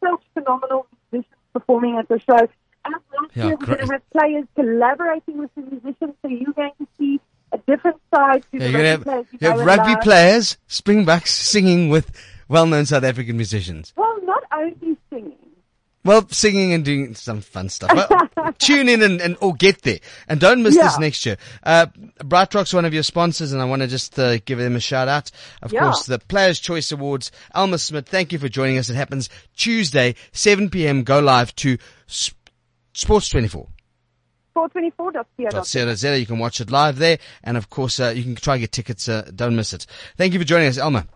such phenomenal musicians performing at the show. As last Yeah, year, we're great. going to have players collaborating with the musicians, so you're going to see a different side to Yeah, the you're rugby going players have, you have rugby love. players, Springboks, [LAUGHS] singing with well-known South African musicians. Well, not only singing. Well, singing and doing some fun stuff. Well, [LAUGHS] tune in and, and or get there, and don't miss this next year. Uh, BrightRock's one of your sponsors, and I want to just uh, give them a shout out. Of Yeah. course, the Players' Choice Awards. Elma Smit, thank you for joining us. It happens Tuesday, 7 p.m. Go live to Sports 24. Sport24.co.za. You can watch it live there, and of course, uh, you can try and get tickets. Uh, don't miss it. Thank you for joining us, Elma.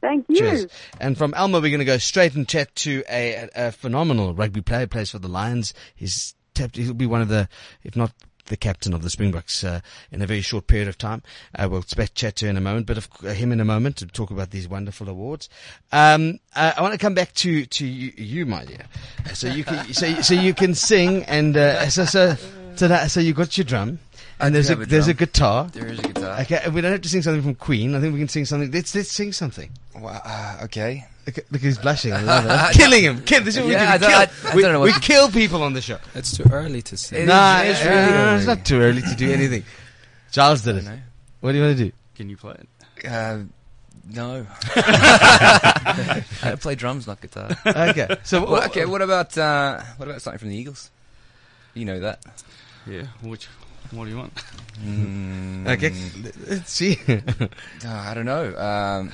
Thank you. Cheers. And from Elma, we're going to go straight and chat to a, a, phenomenal rugby player. Plays for the Lions. He's tapped, he'll be one of the, if not the captain of the Springboks uh, in a very short period of time. Uh, we'll chat to him in a moment, but of, uh, him in a moment to talk about these wonderful awards. Um, uh, I want to come back to to you, you my dear. So you can so so you can sing and uh, so so so, that, so you got your drum. And there's a, have a there's a guitar. There is a guitar. Okay, we don't have to sing something from Queen. I think we can sing something. Let's let's sing something. Wow, uh, okay. Look, look, he's blushing. [LAUGHS] I love it. Killing him. Kill, this is what we do. We don't- kill, I- I we, don't know we kill people on the show. It's too early to sing. It Nah, is it's, really uh, early. it's not too early to do [LAUGHS] anything. Giles did it. know. What do you want to do? Can you play it? Uh, no. [LAUGHS] I play drums, not guitar. Okay. So Well, okay, what about uh, what about something from the Eagles? You know that. Yeah. Which? What do you want? Mm, Okay. Let's [LAUGHS] see. [LAUGHS] I don't know. Um,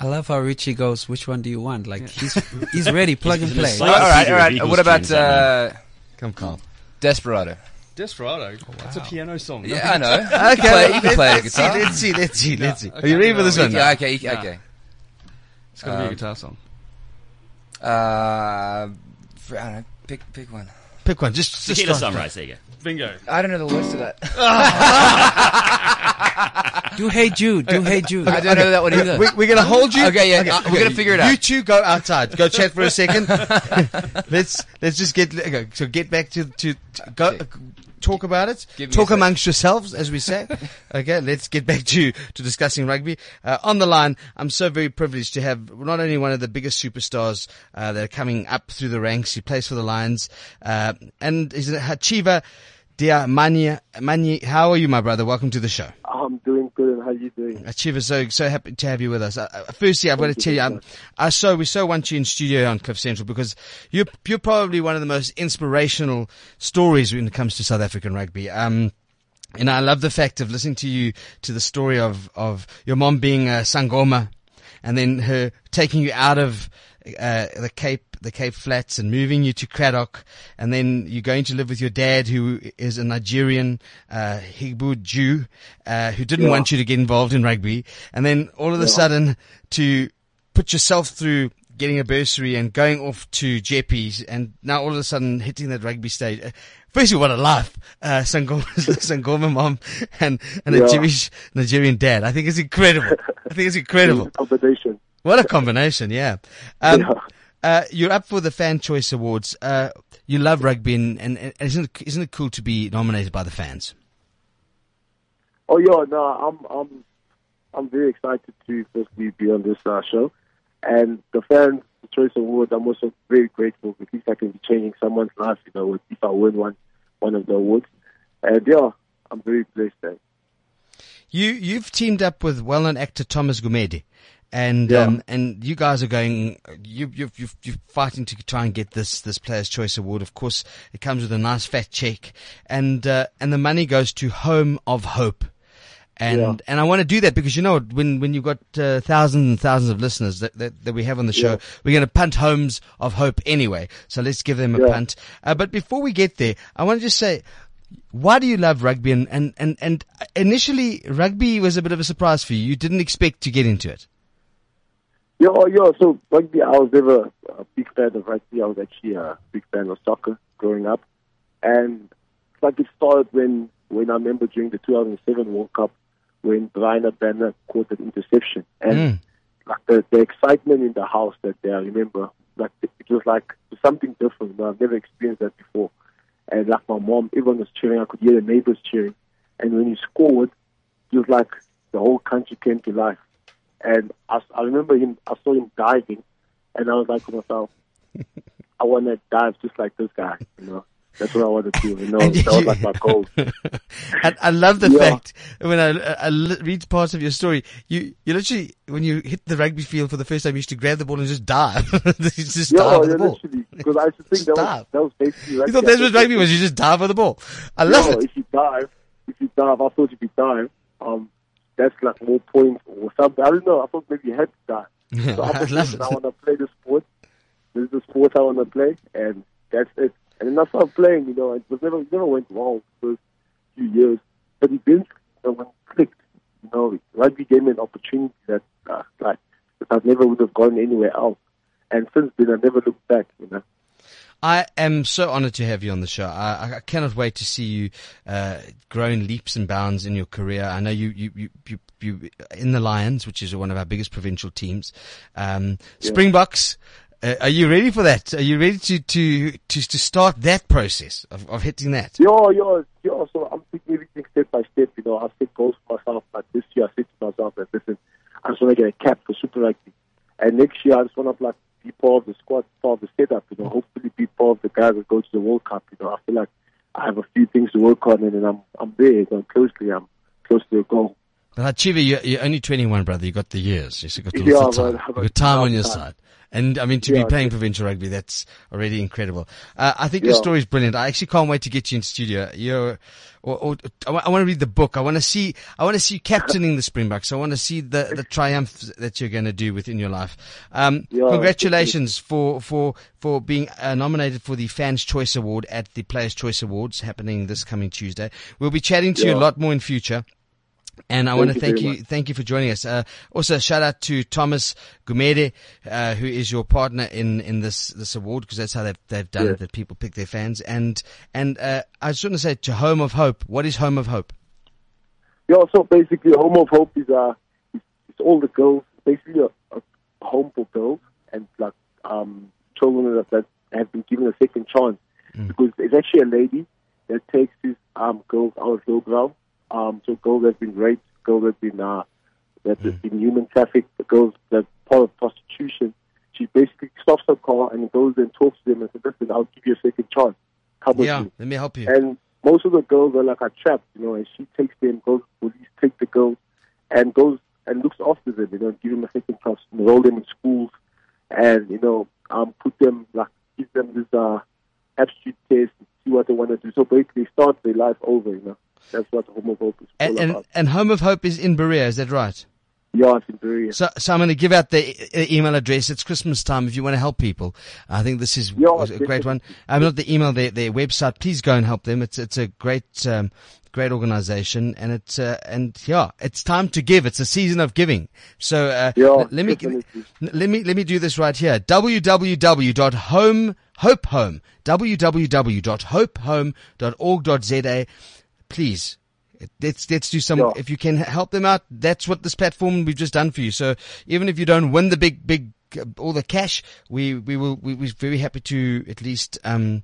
I love how Richie goes. Which one do you want? Like he's he's ready. [LAUGHS] Plug He's and play. aside. all right, all figure of right. Eagles What about tunes, uh, Come, Carl. Desperado? Desperado. That's a piano song. Yeah, I know. Okay. You can play, you can play the let's see. guitar. Let's see. Let's see. Let's see. Are okay, you ready for no, this one? Yeah, okay, Nah. okay. It's got to be a Um, guitar song. Uh, for, I don't know. Pick pick one. Pick one. Just, just Tequila start. Sunrise. There you go. Bingo. I don't know the words to that. [LAUGHS] Do Hey Jude. Do Hey Jude. I don't know that one either. We, we're gonna hold you. Okay, yeah, uh, we're gonna figure it out. You two go outside. Go chat for a second. [LAUGHS] let's let's just get okay, so get back to to, to go. Okay. Talk about it. Give Talk sec. amongst yourselves, as we say. [LAUGHS] okay, let's get back to to discussing rugby. Uh, on the line, I'm so very privileged to have not only one of the biggest superstars uh, that are coming up through the ranks. He plays for the Lions, uh, and he's a Hacjivah Dayimani. Mani, how are you, my brother? Welcome to the show. I'm doing good. and How are you doing? Hacjivah, so so happy to have you with us. Uh, uh, firstly, I've got to tell you um. I so we so want you in studio on Cliff Central because you're you're probably one of the most inspirational stories when it comes to South African rugby. Um, and I love the fact of listening to you to the story of of your mom being a sangoma, and then her taking you out of uh, the Cape the Cape Flats and moving you to Cradock, and then you're going to live with your dad, who is a Nigerian uh, Igbo Jew, uh, who didn't Yeah. want you to get involved in rugby, and then all of a sudden to put yourself through getting a bursary and going off to Jeppies, and now all of a sudden hitting that rugby stage. Uh, Firstly, what a life, uh, [LAUGHS] Sangoma, [LAUGHS] Sangoma mom and, and a Jewish Nigerian dad. I think it's incredible. I think it's incredible. [LAUGHS] Combination. What a combination, yeah. Um, Yeah. Uh, you're up for the Fan Choice Awards. Uh, you love rugby, and, and, isn't it, isn't it cool to be nominated by the fans? Oh yeah, no, I'm I'm I'm very excited to firstly be on this uh, show, and the fans choice award. I'm also very grateful because I can be changing someone's life. You know, if I win one one of the awards, and yeah, I'm very pleased. eh. You you've teamed up with well-known actor Thomas Gumede, and Yeah. um, and you guys are going. You you you you're fighting to try and get this this Players Choice Award. Of course, it comes with a nice fat check, and uh, and the money goes to Home of Hope. And Yeah. and I want to do that because you know when when you've got uh, thousands and thousands of listeners that, that, that we have on the show, Yeah. we're going to punt homes of hope anyway. So let's give them a punt. Uh, but before we get there, I want to just say, why do you love rugby? And, and, and, and initially, rugby was a bit of a surprise for you. You didn't expect to get into it. Yeah, oh, yeah. So rugby, I was never a big fan of rugby. I was actually a big fan of soccer growing up, and like it started when when I remember during the 2007 World Cup when Bryan Habana caught an interception, and Mm. like the, the excitement in the house that day. I remember, like it, it was like something different. I've never experienced that before, and like my mom, everyone was cheering. I could hear the neighbors cheering, and when he scored, it was like the whole country came to life. And I, I remember him, I saw him diving, and I was like to myself, [LAUGHS] I want to dive just like this guy, you know. That's what I want to do, you know. That was [LAUGHS] like my goal. I, I love the Yeah. fact when I, I read parts of your story, you, you literally, when you hit the rugby field for the first time, you used to grab the ball and just dive. [LAUGHS] just Yeah, dive yeah, the ball. Because I used to think that was, that was basically You rugby. thought I that's what rugby was, you just dive for the ball. I love it. if you dive, if you dive, I thought you'd be dive, um, that's like more points or something. I don't know. I thought maybe you had to dive. Yeah, So I, I thought, love it. I want to play the sport. This is the sport I want to play, and that's it. And then I started playing. You know, it was never it never went wrong for a few years, but it didn't. You know, when it clicked, you know, rugby gave me an opportunity that uh, like that I never would have gone anywhere else. And since then, I never looked back. You know. I am so honored to have you on the show. I, I cannot wait to see you uh, grow in leaps and bounds in your career. I know you you you you, you in the Lions, which is one of our biggest provincial teams. Um, Springboks. Uh, are you ready for that? Are you ready to to to, to start that process of, of hitting that? Yeah, yeah, yeah. So I'm taking everything step by step. You know, I set goals for myself. Like this year, I said to myself that listen, I just want to get a cap for Super Rugby, and next year I just want to like be part of the squad, part of the setup. You know, mm. hopefully be part of the guys that go to the World Cup. You know, I feel like I have a few things to work on, and then I'm I'm there. You know, closely, I'm close to a goal. But Chiva, you're, you're only 21, brother. You've got the years. You still got the Yeah, time. You but got time on your side. And I mean, to Yeah, be playing provincial rugby, that's already incredible. Uh, I think your story is brilliant. I actually can't wait to get you in studio. You're, or, or, I want to read the book. I want to see, I want to see you captaining the Springboks. I want to see the, the triumph that you're going to do within your life. Um, Yeah, congratulations for, for, for being uh, nominated for the Fans Choice Award at the Players Choice Awards happening this coming Tuesday. We'll be chatting to you a lot more in future. And I want to thank you, thank you for joining us. Uh, also, shout out to Thomas Gumede, uh, who is your partner in, in this, this award, because that's how they've, they've done Yeah. it, that people pick their fans. And, and, uh, I just want to say to Home of Hope, what is Home of Hope? Yeah, so basically, Home of Hope is uh, it's, it's all the girls, basically a, a home for girls and like um, children that, that have been given a second chance. Because it's actually a lady that takes these um, girls out of Hillbrow. Um, so girls that have been raped, girls that have been uh, that have been human trafficked, the girls that part of prostitution. She basically stops her car and goes and talks to them and says, "Listen, I'll give you a second chance. Come with Yeah, me." let me help you. And most of the girls are like are trapped, you know, and she takes them, goes police take the girls and goes and looks after them, you know, give them a second chance, enroll them in schools and, you know, um put them like give them this uh aptitude test and see what they want to do. So basically start their life over, you know. That's what Home of Hope is And, and, about. and Home of Hope is in Berea, is that right? Yeah, it's in Berea. So, so I'm going to give out the e- email address. It's Christmas time. If you want to help people, I think this is Yeah, a great one. I'm not the email, their, their website. Please go and help them. It's, it's a great, um, great organization and it's, uh, and yeah, it's time to give. It's a season of giving. So, uh, Yeah, let me, definitely. let me, let me do this right here. www.home, hope home, www.hopehome.org.za. Please let's let's do some. Yeah. If you can help them out, that's what this platform we've just done for you. So even if you don't win the big big uh, all the cash, we we will we, we're very happy to at least um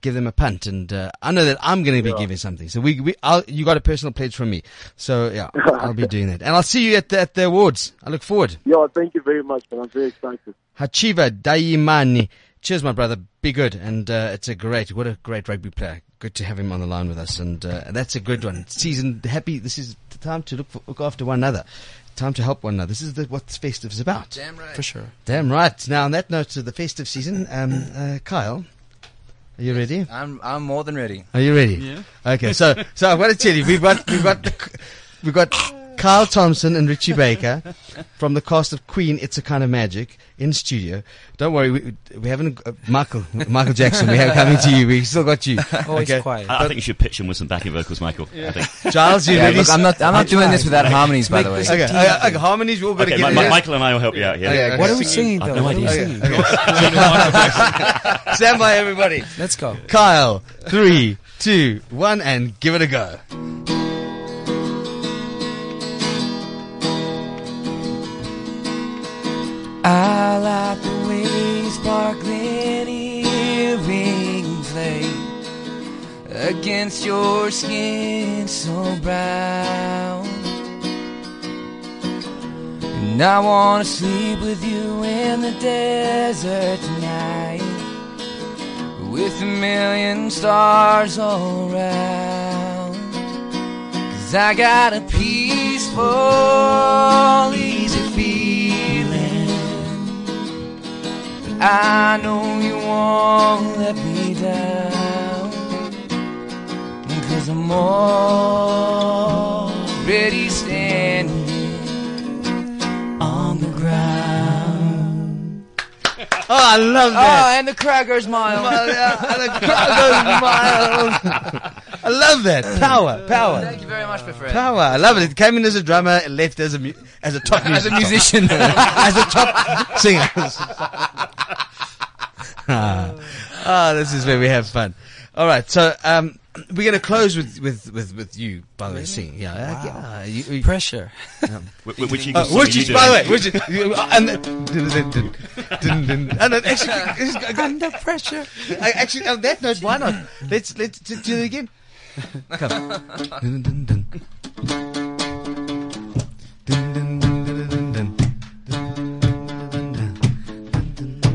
give them a punt. And uh, I know that I'm going to be giving something. So we we I'll, you got a personal pledge from me. So yeah, [LAUGHS] I'll be doing that. And I'll see you at the, at the awards. I look forward. Yeah, thank you very much, man. I'm very excited. Hacjivah Dayimani. Cheers, my brother. Be good. And uh, it's a great, what a great rugby player. Good to have him on the line with us. And uh, that's a good one. Season happy. This is the time to look for, look after one another. Time to help one another. This is the, what the festive is about. Damn right. For sure. Damn right. Now, on that note to the festive season, um, uh, Kyle, are you ready? I'm I'm more than ready. Are you ready? Yeah. Okay, so so I've got to tell you, we've got we've got the, we've got Kyle Thompson and Richie Baker from the cast of Queen. It's a kind of magic in studio. Don't worry, we, we haven't uh, Michael Michael Jackson. We have coming to you. We still got you. [LAUGHS] Always Okay. quiet. I, I think you should pitch him with some backing vocals, Michael. I think. [LAUGHS] Giles, you Yeah, ready? look, I'm not. I'm not doing this without harmonies, by the way. Okay, okay, okay, harmonies. We're all going to get Mi- Michael and I will help you out here. Okay, What are we singing I've no What are we idea. singing? [LAUGHS] Stand by, everybody. Let's go. Kyle, three, two, one, and give it a go. I like the way sparkling earrings lay against your skin so brown. And I wanna sleep with you in the desert tonight with a million stars all around. Cause I got a peaceful, easy feeling. I know you won't let me down. Cause I'm already standing on the ground. Oh, I love that. Oh, and the crackers mile. I love that. Mm. Power, power, Thank you very much, my friend. power. I love it. It came in as a drummer, it left as a mu- as a top As a musician. [LAUGHS] as a top singer. [LAUGHS] ah, Ah, this is where we have fun. All right, so um, we're going to close with, with, with, with you, by the way, singing. Yeah, uh, yeah. You, you, Pressure. [LAUGHS] Wh- wh- Which you uh, which is, by the way, which is, you- uh, and [LAUGHS] and actually, Under pressure. I- actually, on that note, why not? Let's let's do do it again. Come.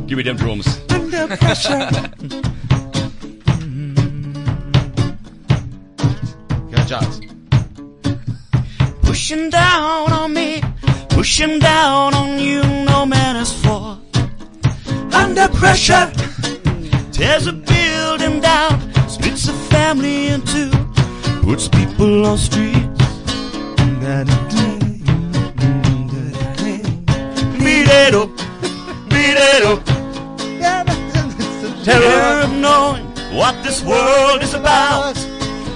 Give me them drums. Under pressure. Go, Giles. Pushing down on me, pushing down on you, no man is for. Under pressure, tears a building down, splits a family in two, puts people on streets. Beat it up, beat it up. Terror of knowing what this world is about.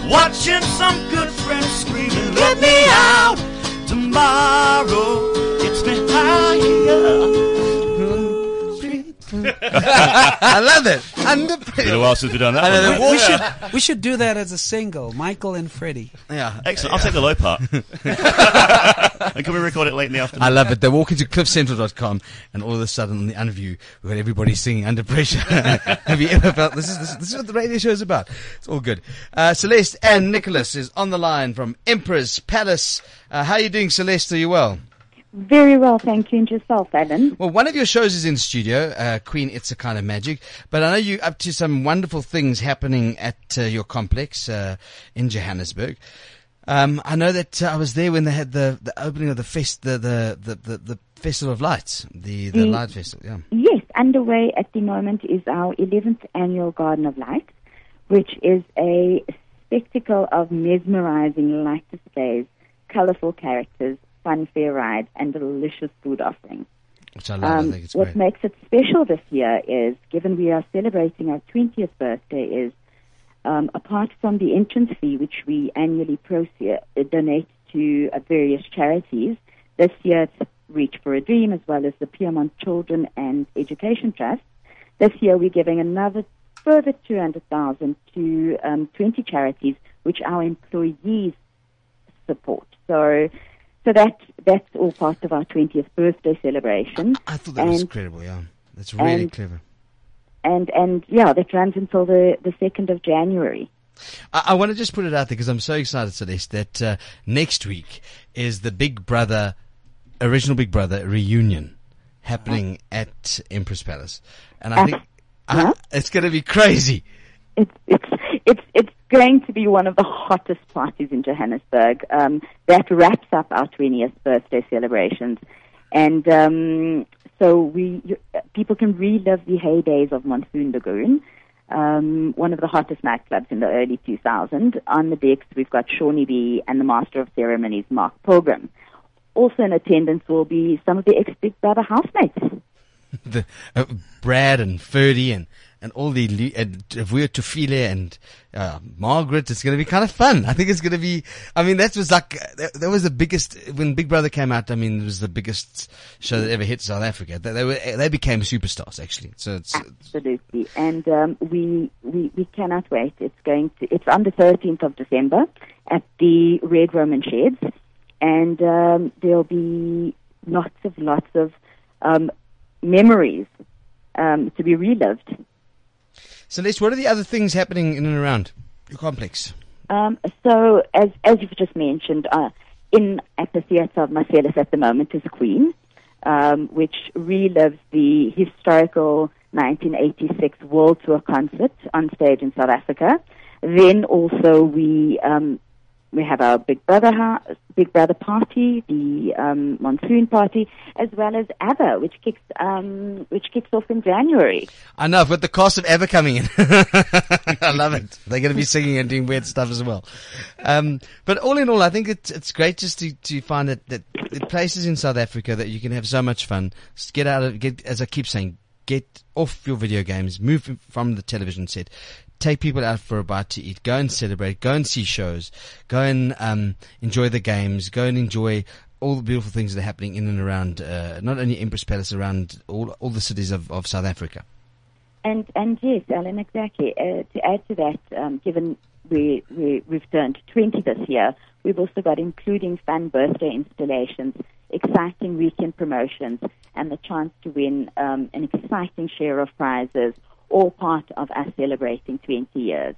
Watching some good friends screaming, let me out. Tomorrow gets me higher. I love it. Under Been a pressure. while since we've done that. One, right? we should we should do that as a single, Michael and Freddie. Yeah. Excellent. I'll take the low part. [LAUGHS] and can we record it late in the afternoon? I love it. They walk into cliffcentral.com and all of a sudden on the interview, we've got everybody singing under pressure. [LAUGHS] Have you ever felt this is, this, this is what the radio show is about? It's all good. Uh, Celeste and Nicholas is on the line from Emperor's Palace. Uh, how are you doing, Celeste? Are you well? Very well, thank you. And yourself, Alan? Well, one of your shows is in studio, uh, Queen It's a Kind of Magic, but I know you're up to some wonderful things happening at uh, your complex uh, in Johannesburg. Um, I know that uh, I was there when they had the, the opening of the fest, the, the, the, the, the Festival of Lights, the, the The- Light Festival, yeah. Yes, underway at the moment is our 11th annual Garden of Light, which is a spectacle of mesmerizing light displays, colorful characters, fun fair ride, and delicious food offerings. Which I love, I Um, think it's what great. makes it special this year is, given we are celebrating our 20th birthday, is um, apart from the entrance fee, which we annually proce- uh, donate to uh, various charities, this year it's Reach for a Dream as well as the Piedmont Children and Education Trust. This year we're giving another further 200,000 to um, 20 charities which our employees support. So, so that that's all part of our 20th birthday celebration. I thought that was and- incredible, yeah. That's really and- clever. and and yeah, that runs until the the second of January. I, I want to just put it out there because I'm so excited, Celeste, that uh, next week is the Big Brother, original Big Brother reunion happening at Emperors Palace. And I At- think yeah? uh, it's going to be crazy. It's it's it's it's going to be one of the hottest parties in Johannesburg. Um, that wraps up our 20th birthday celebrations, and um, so we you, people can relive the heydays of Monsoon Lagoon. um, one of the hottest nightclubs in the early 2000s. On the decks, we've got Shawnee B and the Master of Ceremonies, Mark Pilgrim. Also in attendance will be some of the ex-Big Brother housemates. [LAUGHS] the uh, Brad and Ferdy and and all the and Vuyo Tufile and uh, Margaret. It's going to be kind of fun. [LAUGHS] I think it's going to be. I mean, that was like that, that was the biggest when Big Brother came out. I mean, it was the biggest show that ever hit South Africa. They, they were they became superstars actually. So it's Absolutely, and um, we, we we cannot wait. It's going to. It's on the 13th of December at the Red Roman Sheds, and um, there'll be lots of lots of um, memories um, to be relived. Celeste. What are the other things happening in and around your complex? Um, so, as as you've just mentioned, uh, in at the Theatre of Marcellus at the moment is Queen, um, which relives the historical 1986 World Tour concert on stage in South Africa. Then also we um, we have our Big Brother Big Brother party, the um, monsoon party, as well as ABBA, which kicks um, which kicks off in January. I know, with the cost of ever coming in. [LAUGHS] I love it. They're going to be singing and doing weird stuff as well. Um, but all in all, I think it's, it's great just to, to find that, that places in South Africa that you can have so much fun. Get out of, get, as I keep saying, get off your video games, move from the television set, take people out for a bite to eat, go and celebrate, go and see shows, go and um, enjoy the games, go and enjoy all the beautiful things that are happening in and around, uh, not only Emperors Palace, around all all the cities of, of South Africa. And and yes, Alan, exactly. Uh, to add to that, um, given we, we we've turned 20 this year, we've also got including fun birthday installations, exciting weekend promotions, and the chance to win um, an exciting share of prizes, all part of us celebrating 20 years.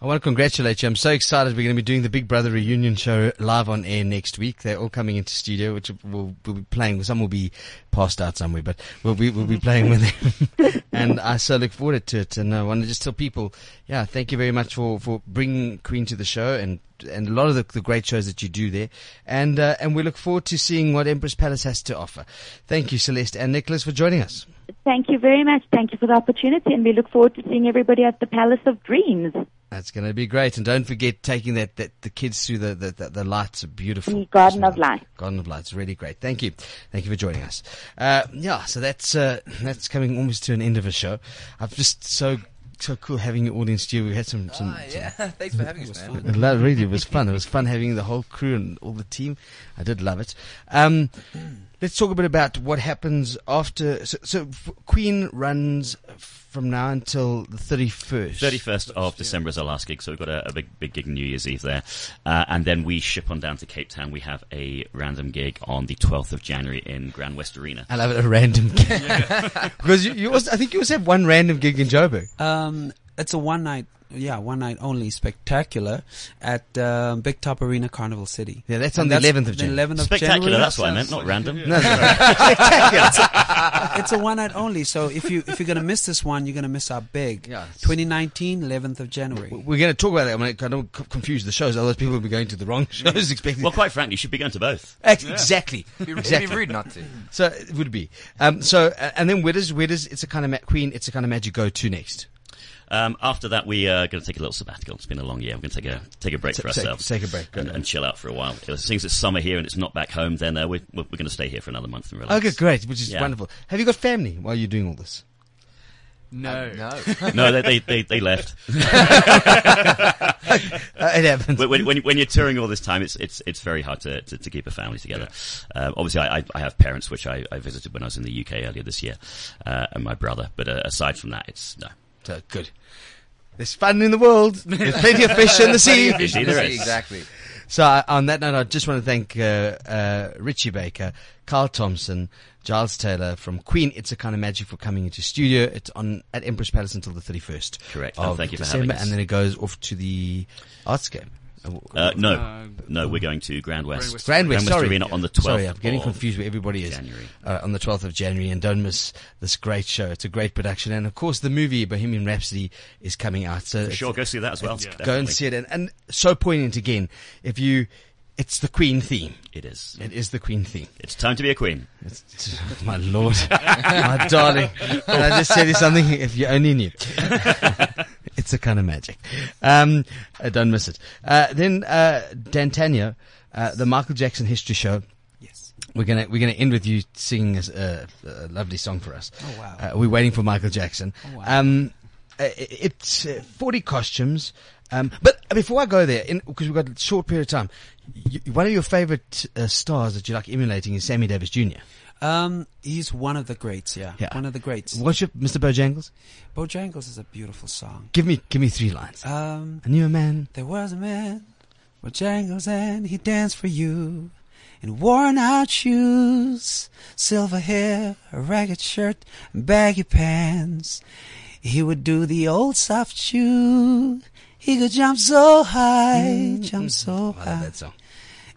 I want to congratulate you. I'm so excited. We're going to be doing the Big Brother reunion show live on air next week. They're all coming into studio, which we'll, we'll be playing. Some will be passed out somewhere, but we'll be we'll be playing with them. [LAUGHS] and I so look forward to it. And I want to just tell people, yeah, thank you very much for, for bringing Queen to the show and and a lot of the, the great shows that you do there. And uh, and we look forward to seeing what Emperors Palace has to offer. Thank you, Celeste and Nicholas, for joining us. Thank you very much. Thank you for the opportunity, and we look forward to seeing everybody at the Palace of Dreams. That's going to be great, and don't forget taking that, that the kids through the the, the, the lights are beautiful. The Garden of Light. Garden of Light Lights, really great. Thank you, thank you for joining us. Uh, yeah, so that's uh, that's coming almost to an end of a show. I've just so so cool having your audience here. We had some, some, Ah, yeah. [LAUGHS] Thanks for having us, [LAUGHS] man. It really was fun. It was fun having the whole crew and all the team. I did love it. Um, let's talk a bit about what happens after. So, so Queen runs from now until the thirty first. 31st of December is our last gig, so we've got a, a big big gig New Year's Eve there. Uh, and then we ship on down to Cape Town. We have a random gig on the 12th of January in Grand West Arena. I love it. A random gig [LAUGHS] because you, you also, I think you also have one random gig in Joburg. Um, it's a one night, yeah, one night only spectacular at um, Big Top Arena, Carnival City. Yeah, that's And on the 11th of January. 11th of Spectacular, January. that's what I meant, not random. No, no, no. [LAUGHS] it's a one night only. So if you if you're gonna miss this one, you're gonna miss out big. Yeah, it's- 2019, 11th of January. We're going to talk about that. I mean, I don't confuse the shows. Otherwise, people will be going to the wrong shows [LAUGHS] expecting. Well, quite frankly, you should be going to both. Ex- Exactly. [LAUGHS] It'd be, it'd exactly. be rude not to. So it would be. Um, so uh, and then where does where does it's a kind of ma- Queen? It's a kind of magic go to next. Um, after that, we are going to take a little sabbatical. It's been a long year. We're going to take a take a break for ourselves. take a break, and, and chill out for a while. Since it's summer here and it's not back home, then uh, we're, we're going to stay here for another month and relax. Okay, great, which is Yeah. wonderful. Have you got family while you're doing all this? No. No. [LAUGHS] no, they, they, they, they left. [LAUGHS] Uh, it happens. when, when, when you- when you're touring all this time, it's it's it's very hard to, to, to keep a family together. Um, obviously, I, I- I have parents which I, I visited when I was in the UK earlier this year, uh, and my brother. But uh, aside from that, it's no. So good. There's fun in the world. There's plenty of fish in the sea. Indeed there is. Exactly. So uh, on that note, I just want to thank uh, uh, Richie Baker, Carl Thompson, Giles Taylor from Queen. It's a kind of magic for coming into studio. It's on at Emperors Palace until the 31st. Correct. Of Oh, thank you for having us. and then it goes off to the Artscape. Uh, no, Uh, no, we're going to Grand West. Grand West. Grand West, sorry. Arena on the 12th. Sorry, I'm getting of confused where everybody is. January. Uh, on the 12th of January, and don't miss this great show. It's a great production, and of course, the movie Bohemian Rhapsody is coming out. So it's- Sure, go see that as well. Go and see it, and, and so poignant again. If you, it's the Queen theme. It is. It is the Queen theme. It's time to be a queen. It's, it's- [LAUGHS] my lord, [LAUGHS] my darling. Can I just tell you something? If you only knew. [LAUGHS] it's a kind of magic. Um, uh, don't miss it. Uh, then, uh, D'Antonio, uh, the Michael Jackson History Show. Yes. We're gonna we're gonna end with you singing a, a, a lovely song for us. Oh, wow. Uh, we're waiting for Michael Jackson. Oh, wow. Um, uh, it's uh, forty costumes. Um, but before I go there, because we've got a short period of time, you, one of your favorite uh, stars that you like emulating is Sammy Davis Jr. Um, he's one of the greats. Yeah, Yeah. one of the greats. What's your Mr. Bojangles? Bojangles is a beautiful song. Give me give me three lines. Um, I knew a man. There was a man, Bojangles, and he danced for you. In worn out shoes, silver hair, a ragged shirt, and baggy pants. He would do the old soft shoe. He could jump so high, jump so high. I love that song.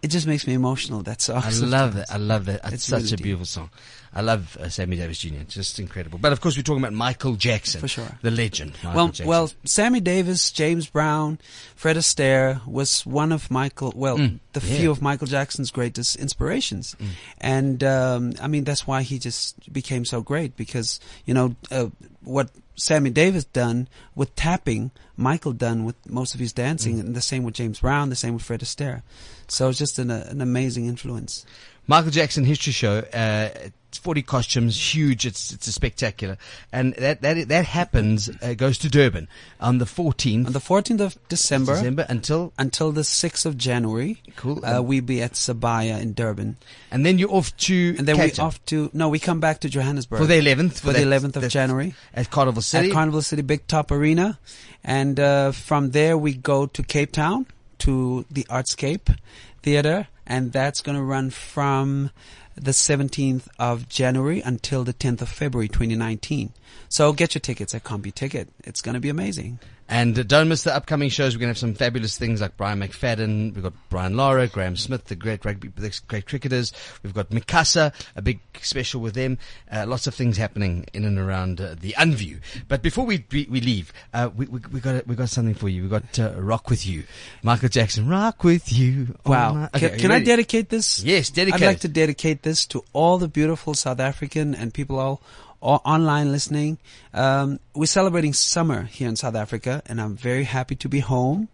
It just makes me emotional, that song. I love it. I love that. It's, It's such a beautiful song. I love uh, Sammy Davis Jr. Just incredible. But of course, we're talking about Michael Jackson, For sure. the legend. Michael well, Jackson. well, Sammy Davis, James Brown, Fred Astaire was one of Michael. Well, Mm, the yeah. few of Michael Jackson's greatest inspirations, and um, I mean that's why he just became so great because you know uh, what Sammy Davis done with tapping, Michael done with most of his dancing, and the same with James Brown, the same with Fred Astaire. So it's just an, uh, an amazing influence. Michael Jackson History Show. Uh, it's Forty costumes, huge. It's it's a spectacular, and that that that happens. Uh, goes to Durban on the fourteenth On the 14th of December, December until until the 6th of January, Cool. uh, we be at Sibaya in Durban. and then you're off to And then we off to no, we come back to Johannesburg for the eleventh for the 11th of January at Carnival City. at Carnival City Big Top Arena, and uh, from there we go to Cape Town to the Artscape Theater, and that's going to run from the 17th of January until the 10th of February 2019. So get your tickets at Computicket. It's going to be amazing. And don't miss the upcoming shows. We're going to have some fabulous things like Brian McFadden. We've got Brian Lara, Graham Smith, the great rugby, the great cricketers. We've got Mi Casa, a big special with them. Uh, lots of things happening in and around uh, the Unview. But before we we, we leave, uh, we, we we got we got something for you. We got uh, Rock with You, Michael Jackson. Rock with You. Wow. night. Can, Okay, you can I dedicate this? Yes, dedicate. I'd like to dedicate this to all the beautiful South African and people all, all online listening. Um, we're celebrating summer here in South Africa, and I'm very happy to be home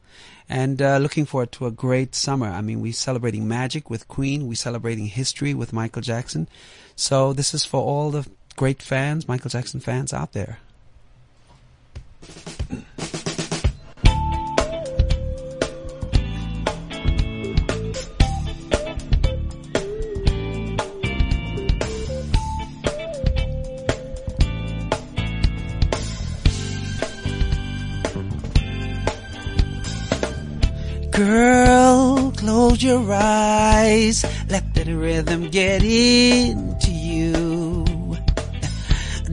and uh, looking forward to a great summer. I mean, we're celebrating magic with Queen, we're celebrating history with Michael Jackson. So this is for all the great fans, Michael Jackson fans out there. Girl, close your eyes. Let that rhythm get into you.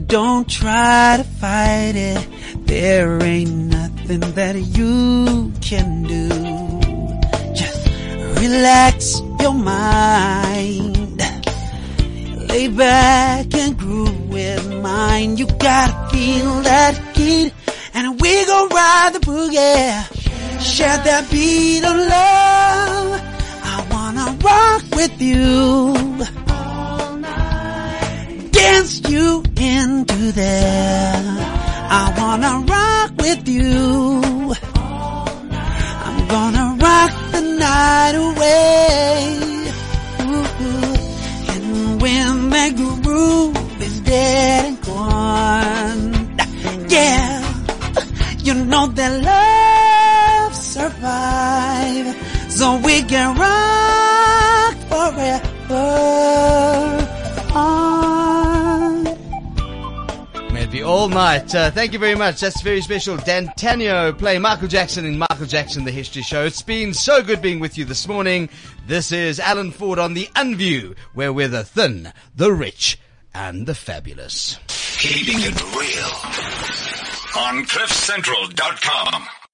Don't try to fight it. There ain't nothing that you can do. Just relax your mind. Lay back and groove with mine. You gotta feel that heat. And we gon' ride the boogie. Share that beat of love. I wanna rock with you. All night. Dance you into there. I wanna rock with you. I'm gonna rock the night away. And when that groove is dead and gone, yeah, you know that love so we can rock forever on. May it be all night. Uh, thank you very much. That's very special. D'Antonio playing Michael Jackson in Michael Jackson The History Show. It's been so good being with you this morning. This is Alan Ford on The Unview, where we're the thin, the rich, and the fabulous. Keeping it real on CliffCentral.com.